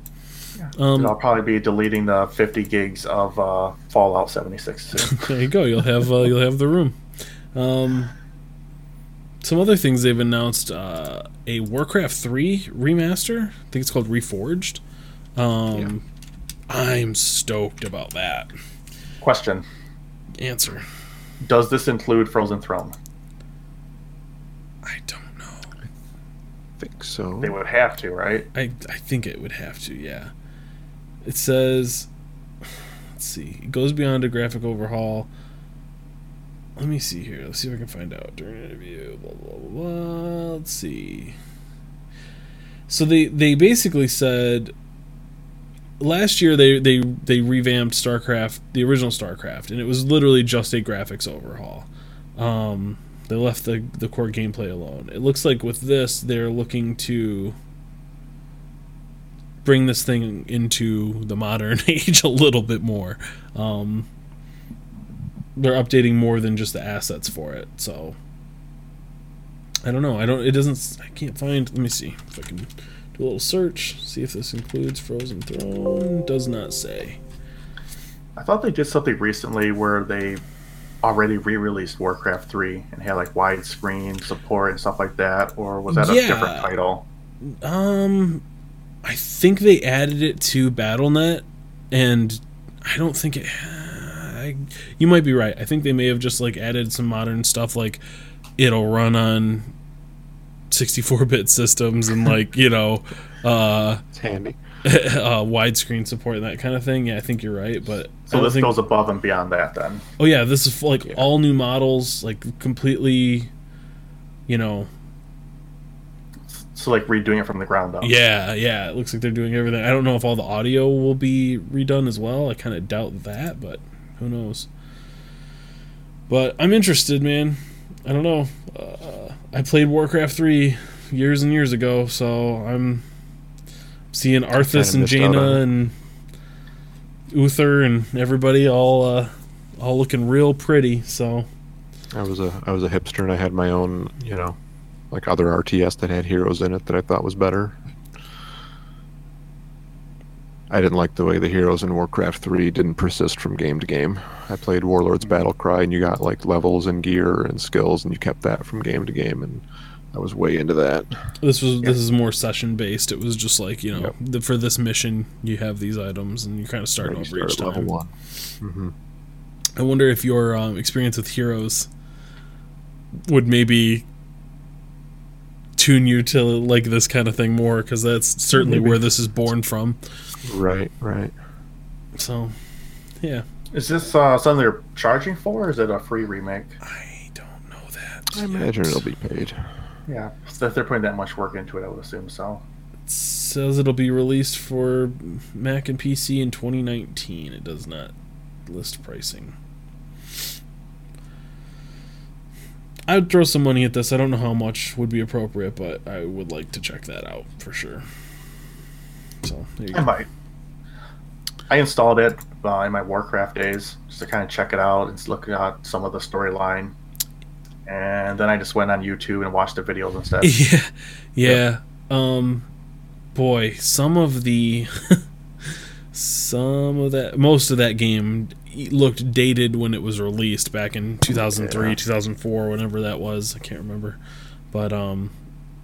[SPEAKER 2] Yeah. Um, I'll probably be deleting the 50 gigs of uh, Fallout 76.
[SPEAKER 1] there you go. You'll have uh, you'll have the room. Um, some other things they've announced: uh, a Warcraft 3 remaster. I think it's called Reforged. Um, I'm stoked about that.
[SPEAKER 2] Question.
[SPEAKER 1] Answer.
[SPEAKER 2] Does this include Frozen Throne?
[SPEAKER 1] I don't know. I
[SPEAKER 3] think so.
[SPEAKER 2] They would have to, right?
[SPEAKER 1] I I think it would have to, yeah. It says let's see. It goes beyond a graphic overhaul. Let me see here. Let's see if I can find out during an interview. Blah blah blah. blah. Let's see. So they they basically said last year they they they revamped StarCraft, the original StarCraft, and it was literally just a graphics overhaul. Um, they left the the core gameplay alone. It looks like with this they're looking to bring this thing into the modern age a little bit more. Um, they're updating more than just the assets for it, so I don't know. I don't. It doesn't. I can't find. Let me see if I can do a little search, see if this includes Frozen Throne. Does not say.
[SPEAKER 2] I thought they did something recently where they already re-released Warcraft 3 and had like widescreen support and stuff like that, or was that yeah. a different title?
[SPEAKER 1] Um, I think they added it to BattleNet, and I don't think it. I, you might be right. I think they may have just like added some modern stuff, like it'll run on 64-bit systems and like you know, uh,
[SPEAKER 3] It's handy.
[SPEAKER 1] uh, widescreen support and that kind of thing. Yeah, I think you're right, but
[SPEAKER 2] So this
[SPEAKER 1] think-
[SPEAKER 2] goes above and beyond that then.
[SPEAKER 1] Oh yeah, this is like
[SPEAKER 3] Yeah.
[SPEAKER 1] all new models, like completely, you know.
[SPEAKER 2] So like redoing it from the ground up.
[SPEAKER 1] Yeah, yeah. It looks like they're doing everything. I don't know if all the audio will be redone as well. I kind of doubt that, but who knows? But I'm interested, man. I don't know. Uh, I played Warcraft three years and years ago, so I'm seeing Arthas and Jaina and Uther and everybody all uh, all looking real pretty. So
[SPEAKER 3] I was a I was a hipster and I had my own, you know, like other RTS that had heroes in it that I thought was better. I didn't like the way the heroes in Warcraft 3 didn't persist from game to game. I played Warlord's Battlecry and you got like levels and gear and skills and you kept that from game to game and I was way into that.
[SPEAKER 1] This was this is more session based. It was just like you know
[SPEAKER 3] Yep.
[SPEAKER 1] the, for this mission you have these items and you kind of start
[SPEAKER 3] Right,
[SPEAKER 1] over each
[SPEAKER 3] at
[SPEAKER 1] time.
[SPEAKER 3] level 1. hmm
[SPEAKER 1] I wonder if your um, experience with heroes would maybe tune you to like this kind of thing more because that's certainly
[SPEAKER 3] Maybe.
[SPEAKER 1] where this is born from.
[SPEAKER 3] Right, right.
[SPEAKER 1] So, yeah,
[SPEAKER 2] Is this uh, something they're charging for, or is it a free remake?
[SPEAKER 1] I don't know that.
[SPEAKER 3] I
[SPEAKER 1] yet.
[SPEAKER 3] imagine it'll be paid.
[SPEAKER 2] Yeah, so if they're putting that much work into it, I would assume so.
[SPEAKER 1] It says it'll be released for Mac and PC in 2019. It does not list pricing. I would throw some money at this. I don't know how much would be appropriate, but I would like to check that out for sure. So there you
[SPEAKER 2] I
[SPEAKER 1] go.
[SPEAKER 2] might. I installed it uh, in my Warcraft days just to kind of check it out and look at some of the storyline. And then I just went on YouTube and watched the videos instead.
[SPEAKER 1] Yeah, yeah. Um, boy, some of the, some of that, most of that game looked dated when it was released back in 2003,
[SPEAKER 2] Yeah.
[SPEAKER 1] 2004, whenever that was. I can't remember, but um,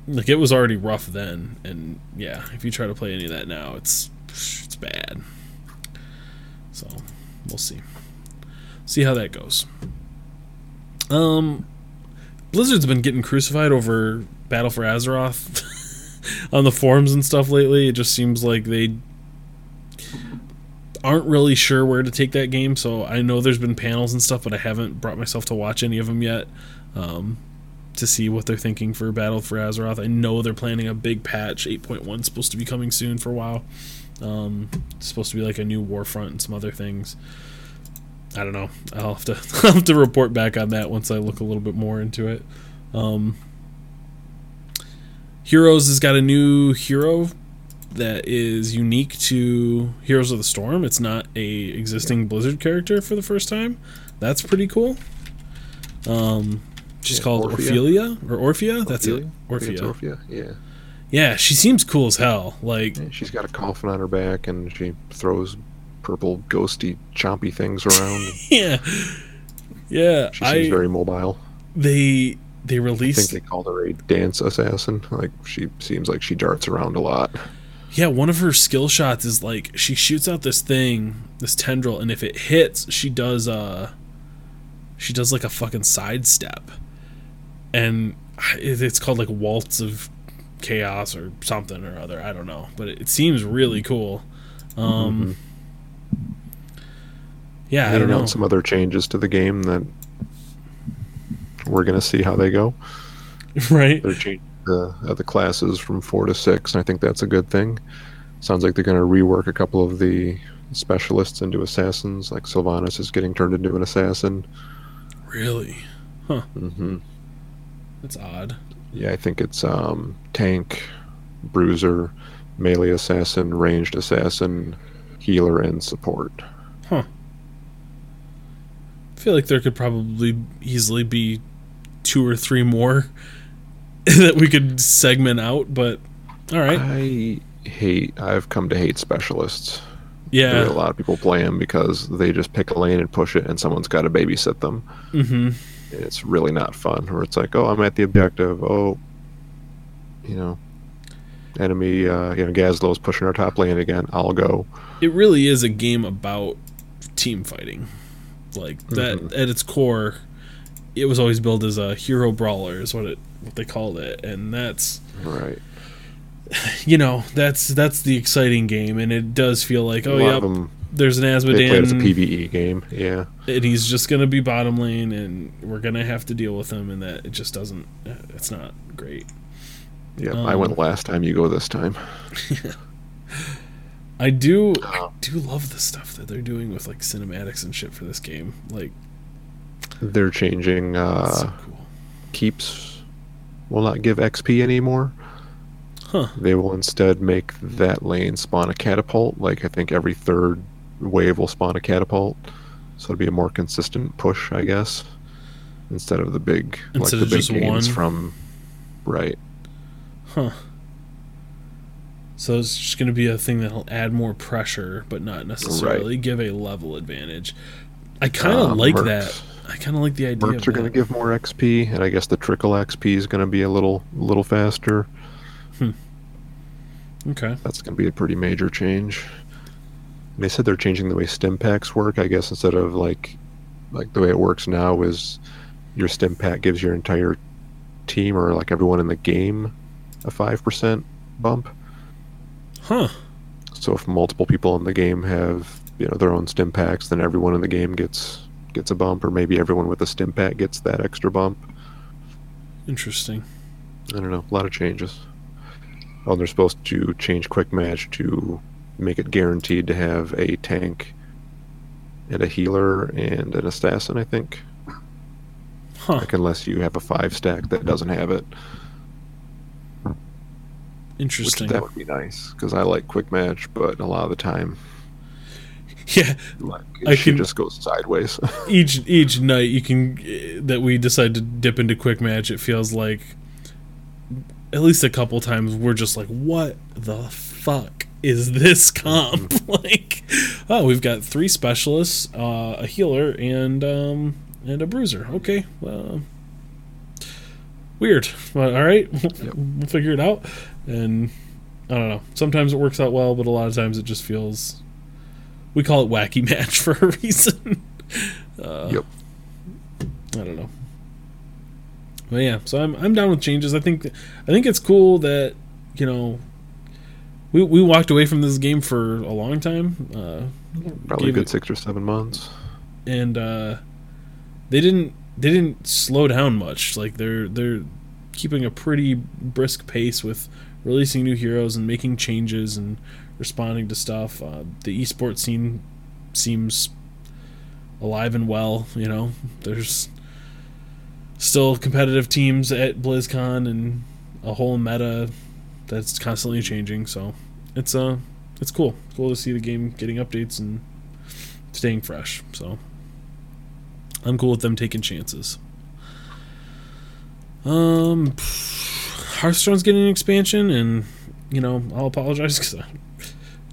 [SPEAKER 1] like it was already rough then, and yeah, if you try to play any of that now, it's it's bad. So we'll see, see how that goes. Um, Blizzard's been getting crucified over Battle for Azeroth on the forums and stuff lately. It just seems like they aren't really sure where to take that game. So I know there's been panels and stuff, but I haven't brought myself to watch any of them yet um, to see what they're thinking for Battle for Azeroth. I know they're planning a big patch. 8.1 supposed to be coming soon for a while. Um, it's supposed to be like a new Warfront and some other things. I don't know. I'll have to I'll have to report back on that once I look a little bit more into it. Um, Heroes has got a new hero that is unique to Heroes of the Storm. It's not a existing Blizzard character for the first time. That's pretty cool. Um, she's
[SPEAKER 3] Yeah,
[SPEAKER 1] called
[SPEAKER 3] Orphea.
[SPEAKER 1] Orphelia or Orphea. That's it. Orphea.
[SPEAKER 3] Orphea, yeah.
[SPEAKER 1] Yeah, she seems cool as hell. Like
[SPEAKER 3] Yeah, She's got a coffin on her back and she throws purple ghosty chompy things around.
[SPEAKER 1] yeah, yeah.
[SPEAKER 3] She seems
[SPEAKER 1] I
[SPEAKER 3] very mobile.
[SPEAKER 1] they they released
[SPEAKER 3] I think they called her a dance assassin. Like she seems like she darts around a lot.
[SPEAKER 1] Yeah, one of her skill shots is like she shoots out this thing, this tendril, and if it hits, she does uh she does like a fucking sidestep. And it's called like Waltz of Chaos or something or other. I don't know, but it, seems really cool. Um Yeah, I don't know.
[SPEAKER 3] some other changes to the game that we're gonna see how they go.
[SPEAKER 1] right?
[SPEAKER 3] They're changing the uh, the classes from four to six, and I think that's a good thing. Sounds like they're gonna rework a couple of the specialists into assassins. Like Sylvanas is getting turned into an assassin.
[SPEAKER 1] Really?
[SPEAKER 3] Huh. Mm-hmm.
[SPEAKER 1] That's odd.
[SPEAKER 3] Yeah, I think it's um, tank, bruiser, melee assassin, ranged assassin, healer, and support.
[SPEAKER 1] I feel like there could probably easily be two or three more that we could segment out, but all right.
[SPEAKER 3] I hate. I've come to hate specialists. Are a lot of people play them because they just pick a lane and push it, and someone's got to babysit them.
[SPEAKER 1] Mm-hmm.
[SPEAKER 3] It's really not fun. Where it's like, oh, I'm at the objective. Oh, you know, enemy. Uh, you know, Gazlow's pushing our top lane again. I'll go.
[SPEAKER 1] It really is a game about team fighting. Like that mm-hmm. at its core, it was always billed as a hero brawler, is what it what they called it, and that's
[SPEAKER 3] right.
[SPEAKER 1] You know, that's that's the exciting game, and it does feel like oh yeah, there's an Azmodan.
[SPEAKER 3] It's a PVE game, yeah,
[SPEAKER 1] and he's just gonna be bottom lane, and we're gonna have to deal with him, and that it just doesn't. It's not great.
[SPEAKER 3] Yeah, um, I went last time. You go this time.
[SPEAKER 1] I do. I do love the stuff that they're doing with like cinematics and shit for this game. Like,
[SPEAKER 3] they're changing. Uh, so cool. Keeps will not give XP anymore.
[SPEAKER 1] Huh.
[SPEAKER 3] They will instead make that lane spawn a catapult. Like I think every third wave will spawn a catapult, so it'll be a more consistent push, I guess, instead of the big instead like the big games one? from right.
[SPEAKER 1] Huh. So it's just going to be a thing that'll add more pressure, but not necessarily right. give a level advantage. I kind of um, like Mercs, that. I kind of like the idea.
[SPEAKER 3] Mercs are going to give more XP, and I guess the trickle XP is going to be a little, little faster.
[SPEAKER 1] Hmm. Okay.
[SPEAKER 3] That's going to be a pretty major change. They said they're changing the way stim packs work. I guess instead of like, like the way it works now is, your stim pack gives your entire team or like everyone in the game a five percent bump.
[SPEAKER 1] Huh.
[SPEAKER 3] So if multiple people in the game have you know their own stim packs, then everyone in the game gets gets a bump, or maybe everyone with a stim pack gets that extra bump.
[SPEAKER 1] Interesting.
[SPEAKER 3] I don't know. A lot of changes. Oh, they're supposed to change quick match to make it guaranteed to have a tank and a healer and an assassin. I think.
[SPEAKER 1] Huh.
[SPEAKER 3] Like unless you have a five stack that doesn't have it.
[SPEAKER 1] Interesting.
[SPEAKER 3] Which that would be nice because I like quick match, but a lot of the time,
[SPEAKER 1] yeah,
[SPEAKER 3] like, I can just go sideways.
[SPEAKER 1] each each night you can that we decide to dip into quick match, it feels like at least a couple times we're just like, what the fuck is this comp? Mm-hmm. like, oh, we've got three specialists, uh, a healer, and um, and a bruiser. Okay, well, weird. Well, all right, yep. we'll figure it out. And I don't know. Sometimes it works out well, but a lot of times it just feels. We call it wacky match for a reason.
[SPEAKER 3] uh, yep.
[SPEAKER 1] I don't know. But yeah, so I'm I'm down with changes. I think I think it's cool that you know we we walked away from this game for a long time. Uh,
[SPEAKER 3] Probably a good it, six or seven months.
[SPEAKER 1] And uh, they didn't they didn't slow down much. Like they're they're keeping a pretty brisk pace with releasing new heroes and making changes and responding to stuff. Uh, the esports scene seems alive and well. You know, there's still competitive teams at BlizzCon and a whole meta that's constantly changing. So it's uh it's cool. cool to see the game getting updates and staying fresh. So I'm cool with them taking chances. Um. Hearthstone's getting an expansion, and you know I'll apologize because I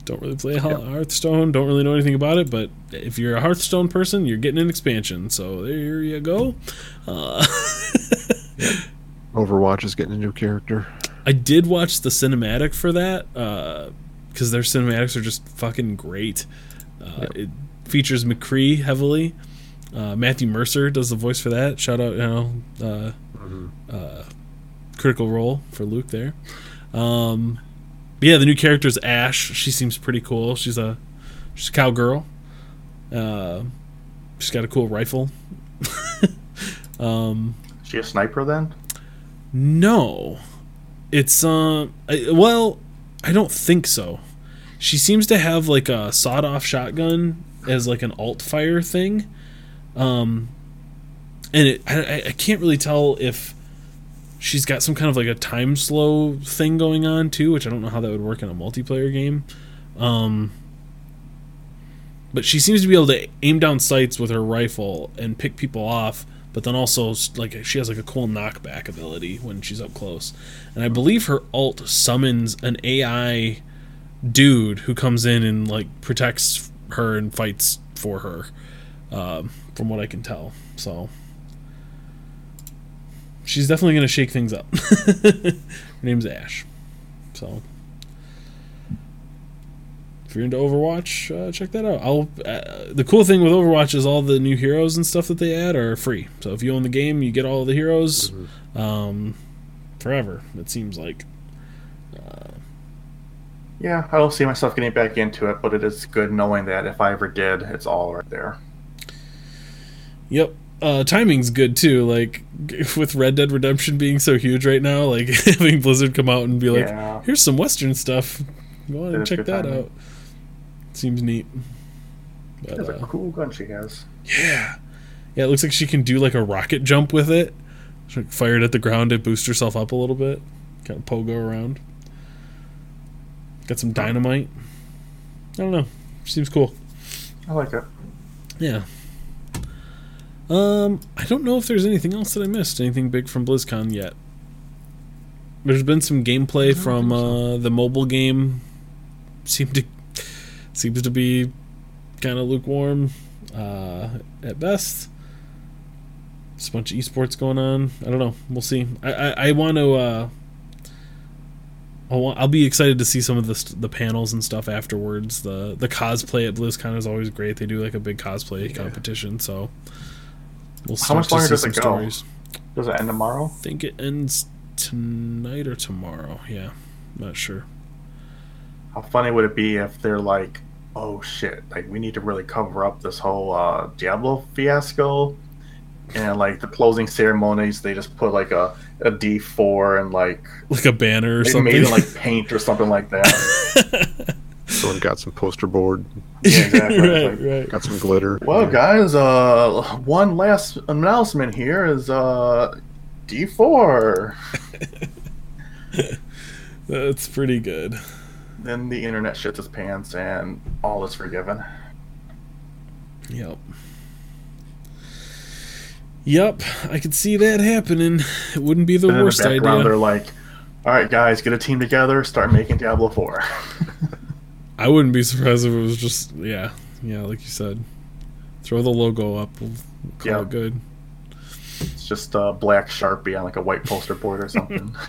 [SPEAKER 1] don't really play Hearthstone, don't really know anything about it. But if you're a Hearthstone person, you're getting an expansion. So there you go. Uh,
[SPEAKER 3] Overwatch is getting a new character.
[SPEAKER 1] I did watch the cinematic for that because uh, their cinematics are just fucking great. Uh, yep. It features McCree heavily. Uh, Matthew Mercer does the voice for that. Shout out, you know, uh, mm-hmm. Uh, critical role for Luke there. Um, yeah, the new character is Ashe. She seems pretty cool. She's a she's a cowgirl. Uh, she's got a cool rifle. um,
[SPEAKER 2] is she a sniper then?
[SPEAKER 1] No, it's uh, I, well, I don't think so. She seems to have like a sawed-off shotgun as like an alt fire thing, um, and it, I, I can't really tell if she's got some kind of like a time slow thing going on too, which I don't know how that would work in a multiplayer game. Um, but she seems to be able to aim down sights with her rifle and pick people off. But then also like she has like a cool knockback ability when she's up close, and I believe her alt summons an AI dude who comes in and like protects her and fights for her, um, from what I can tell. So she's definitely going to shake things up. Her name's Ashe. So if you're into Overwatch, uh, check that out. I'll. Uh, the cool thing with Overwatch is all the new heroes and stuff that they add are free. So if you own the game, you get all the heroes um, forever. It seems like.
[SPEAKER 2] Yeah, I don't see myself getting back into it, but it is good knowing that if I ever did, it's all right there.
[SPEAKER 1] Yep. Uh, timing's good too. Like with Red Dead Redemption being so huge right now, like having Blizzard come out and be like,
[SPEAKER 2] Yeah.
[SPEAKER 1] "Here's some Western stuff. Go on and check that
[SPEAKER 2] timing.
[SPEAKER 1] out." Seems neat. But,
[SPEAKER 2] That's a
[SPEAKER 1] uh,
[SPEAKER 2] cool gun she has.
[SPEAKER 1] yeah, yeah. It looks like she can do like a rocket jump with it. She like, fired at the ground to boost herself up a little bit. Kind of pogo around. Got some dynamite. I don't know. Seems cool.
[SPEAKER 2] I like it.
[SPEAKER 1] Yeah. Um, I don't know if there's anything else that I missed. Anything big from BlizzCon yet? There's been some gameplay from uh, the mobile game. Seemed to seems to be kind of lukewarm uh, at best. Just a bunch of esports going on. I don't know. We'll see. I I, I want to. Uh, I'll, I'll be excited to see some of the st- the panels and stuff afterwards. The the cosplay at BlizzCon is always great. They do like a big cosplay competition, so we'll
[SPEAKER 2] How much longer does it go?
[SPEAKER 1] stories.
[SPEAKER 2] Does it end tomorrow?
[SPEAKER 1] I think it ends tonight or tomorrow. Yeah, not sure.
[SPEAKER 2] How funny would it be if they're like, oh shit, like we need to really cover up this whole uh, Diablo fiasco? And like the closing ceremonies, they just put like a, a D4 and like
[SPEAKER 1] Like a banner or
[SPEAKER 2] they
[SPEAKER 1] something.
[SPEAKER 2] made it like paint or something like that.
[SPEAKER 3] Someone got some poster board,
[SPEAKER 2] Yeah, exactly.
[SPEAKER 1] right, right.
[SPEAKER 3] got some glitter.
[SPEAKER 2] Well, guys, uh, one last announcement here is uh, D4.
[SPEAKER 1] That's pretty good.
[SPEAKER 2] Then the internet shits its pants and all is forgiven.
[SPEAKER 1] Yep. Yep, I could see that happening. It wouldn't be the
[SPEAKER 2] And in the
[SPEAKER 1] worst
[SPEAKER 2] background,
[SPEAKER 1] idea.
[SPEAKER 2] they're like, all right, guys, get a team together, start making Diablo 4.
[SPEAKER 1] I wouldn't be surprised if it was just yeah, yeah, like you said. Throw the logo up. We'll call
[SPEAKER 2] Yeah.
[SPEAKER 1] it good.
[SPEAKER 2] it's just a black Sharpie on like a white poster board or something.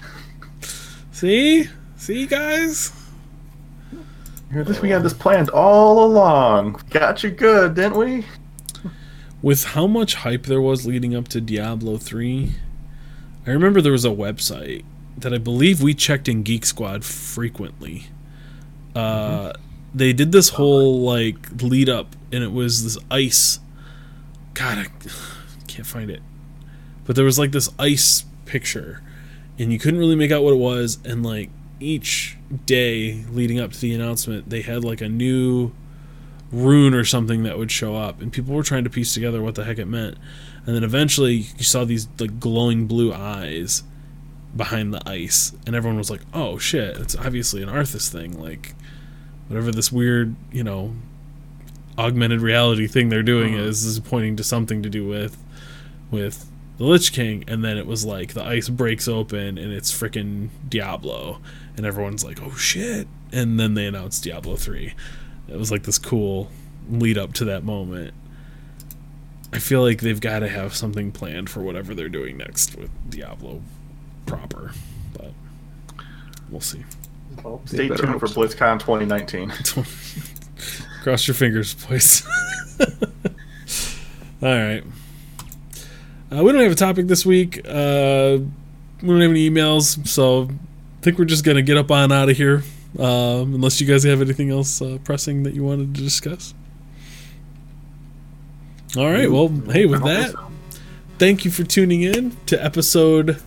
[SPEAKER 1] See, see, guys.
[SPEAKER 2] Here, this we had this planned all along. Got you good, didn't we?
[SPEAKER 1] With how much hype there was leading up to Diablo three, I remember there was a website that I believe we checked in Geek Squad frequently. They did this whole like lead up, and it was this ice. God, I can't find it, but there was like this ice picture, and you couldn't really make out what it was. And like each day leading up to the announcement, they had like a new rune or something that would show up, and people were trying to piece together what the heck it meant. And then eventually, you saw these like glowing blue eyes behind the ice, and everyone was like, "Oh shit! It's obviously an Arthas thing. Like whatever this weird, you know, augmented reality thing they're doing
[SPEAKER 2] Mhm.
[SPEAKER 1] is is pointing to something to do with with the Lich King." And then it was like the ice breaks open, and it's freaking Diablo, and everyone's like, "Oh shit!" And then they announced Diablo three. It was like this cool lead up to that moment. I feel like they've got to have something planned for whatever they're doing next with Diablo proper, but we'll see.
[SPEAKER 2] Well, stay tuned
[SPEAKER 3] hope
[SPEAKER 2] for
[SPEAKER 3] so.
[SPEAKER 2] BlizzCon 2019.
[SPEAKER 1] Cross your fingers, boys. All right. Uh, we don't have a topic this week. Uh, we don't have any emails, so I think we're just gonna get up on out of here. Um, unless you guys have anything else uh, pressing that you wanted to discuss. All right. Well, hey, with that,
[SPEAKER 2] so.
[SPEAKER 1] thank you for tuning in to episode.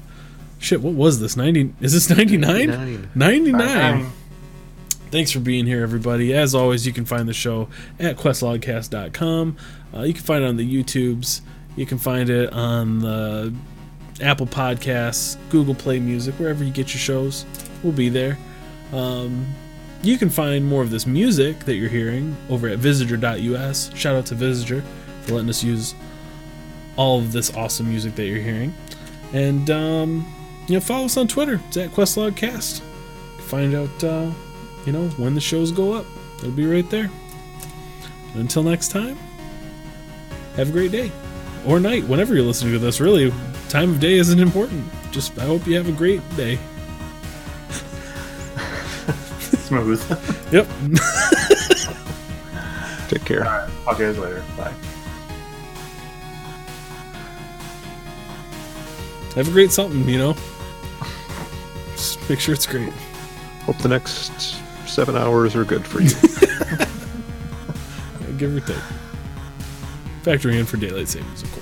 [SPEAKER 1] Shit, what was this? Ninety? Is this ninety nine?
[SPEAKER 3] 99.
[SPEAKER 1] Ninety nine. Thanks for being here, everybody. As always, you can find the show at questlogcast.com. Uh, you can find it on the YouTubes. You can find it on the Apple Podcasts, Google Play Music, wherever you get your shows. We'll be there. Um, you can find more of this music that you're hearing over at visitor.us. Shout out to Visitor for letting us use all of this awesome music that you're hearing. And, um, you know, follow us on Twitter. It's at QuestlogCast. Find out, uh, you know, when the shows go up. It'll be right there. And until next time, have a great day. Or night, whenever you're listening to this. Really, time of day isn't important. Just, I hope you have a great day.
[SPEAKER 2] Smooth.
[SPEAKER 1] Yep.
[SPEAKER 3] Take care.
[SPEAKER 2] All right. Talk to you guys later. Bye.
[SPEAKER 1] Have a great something, you know. Just make sure it's great.
[SPEAKER 3] Hope the next seven hours are good for you.
[SPEAKER 1] Give or take. Factoring in for daylight savings, of course.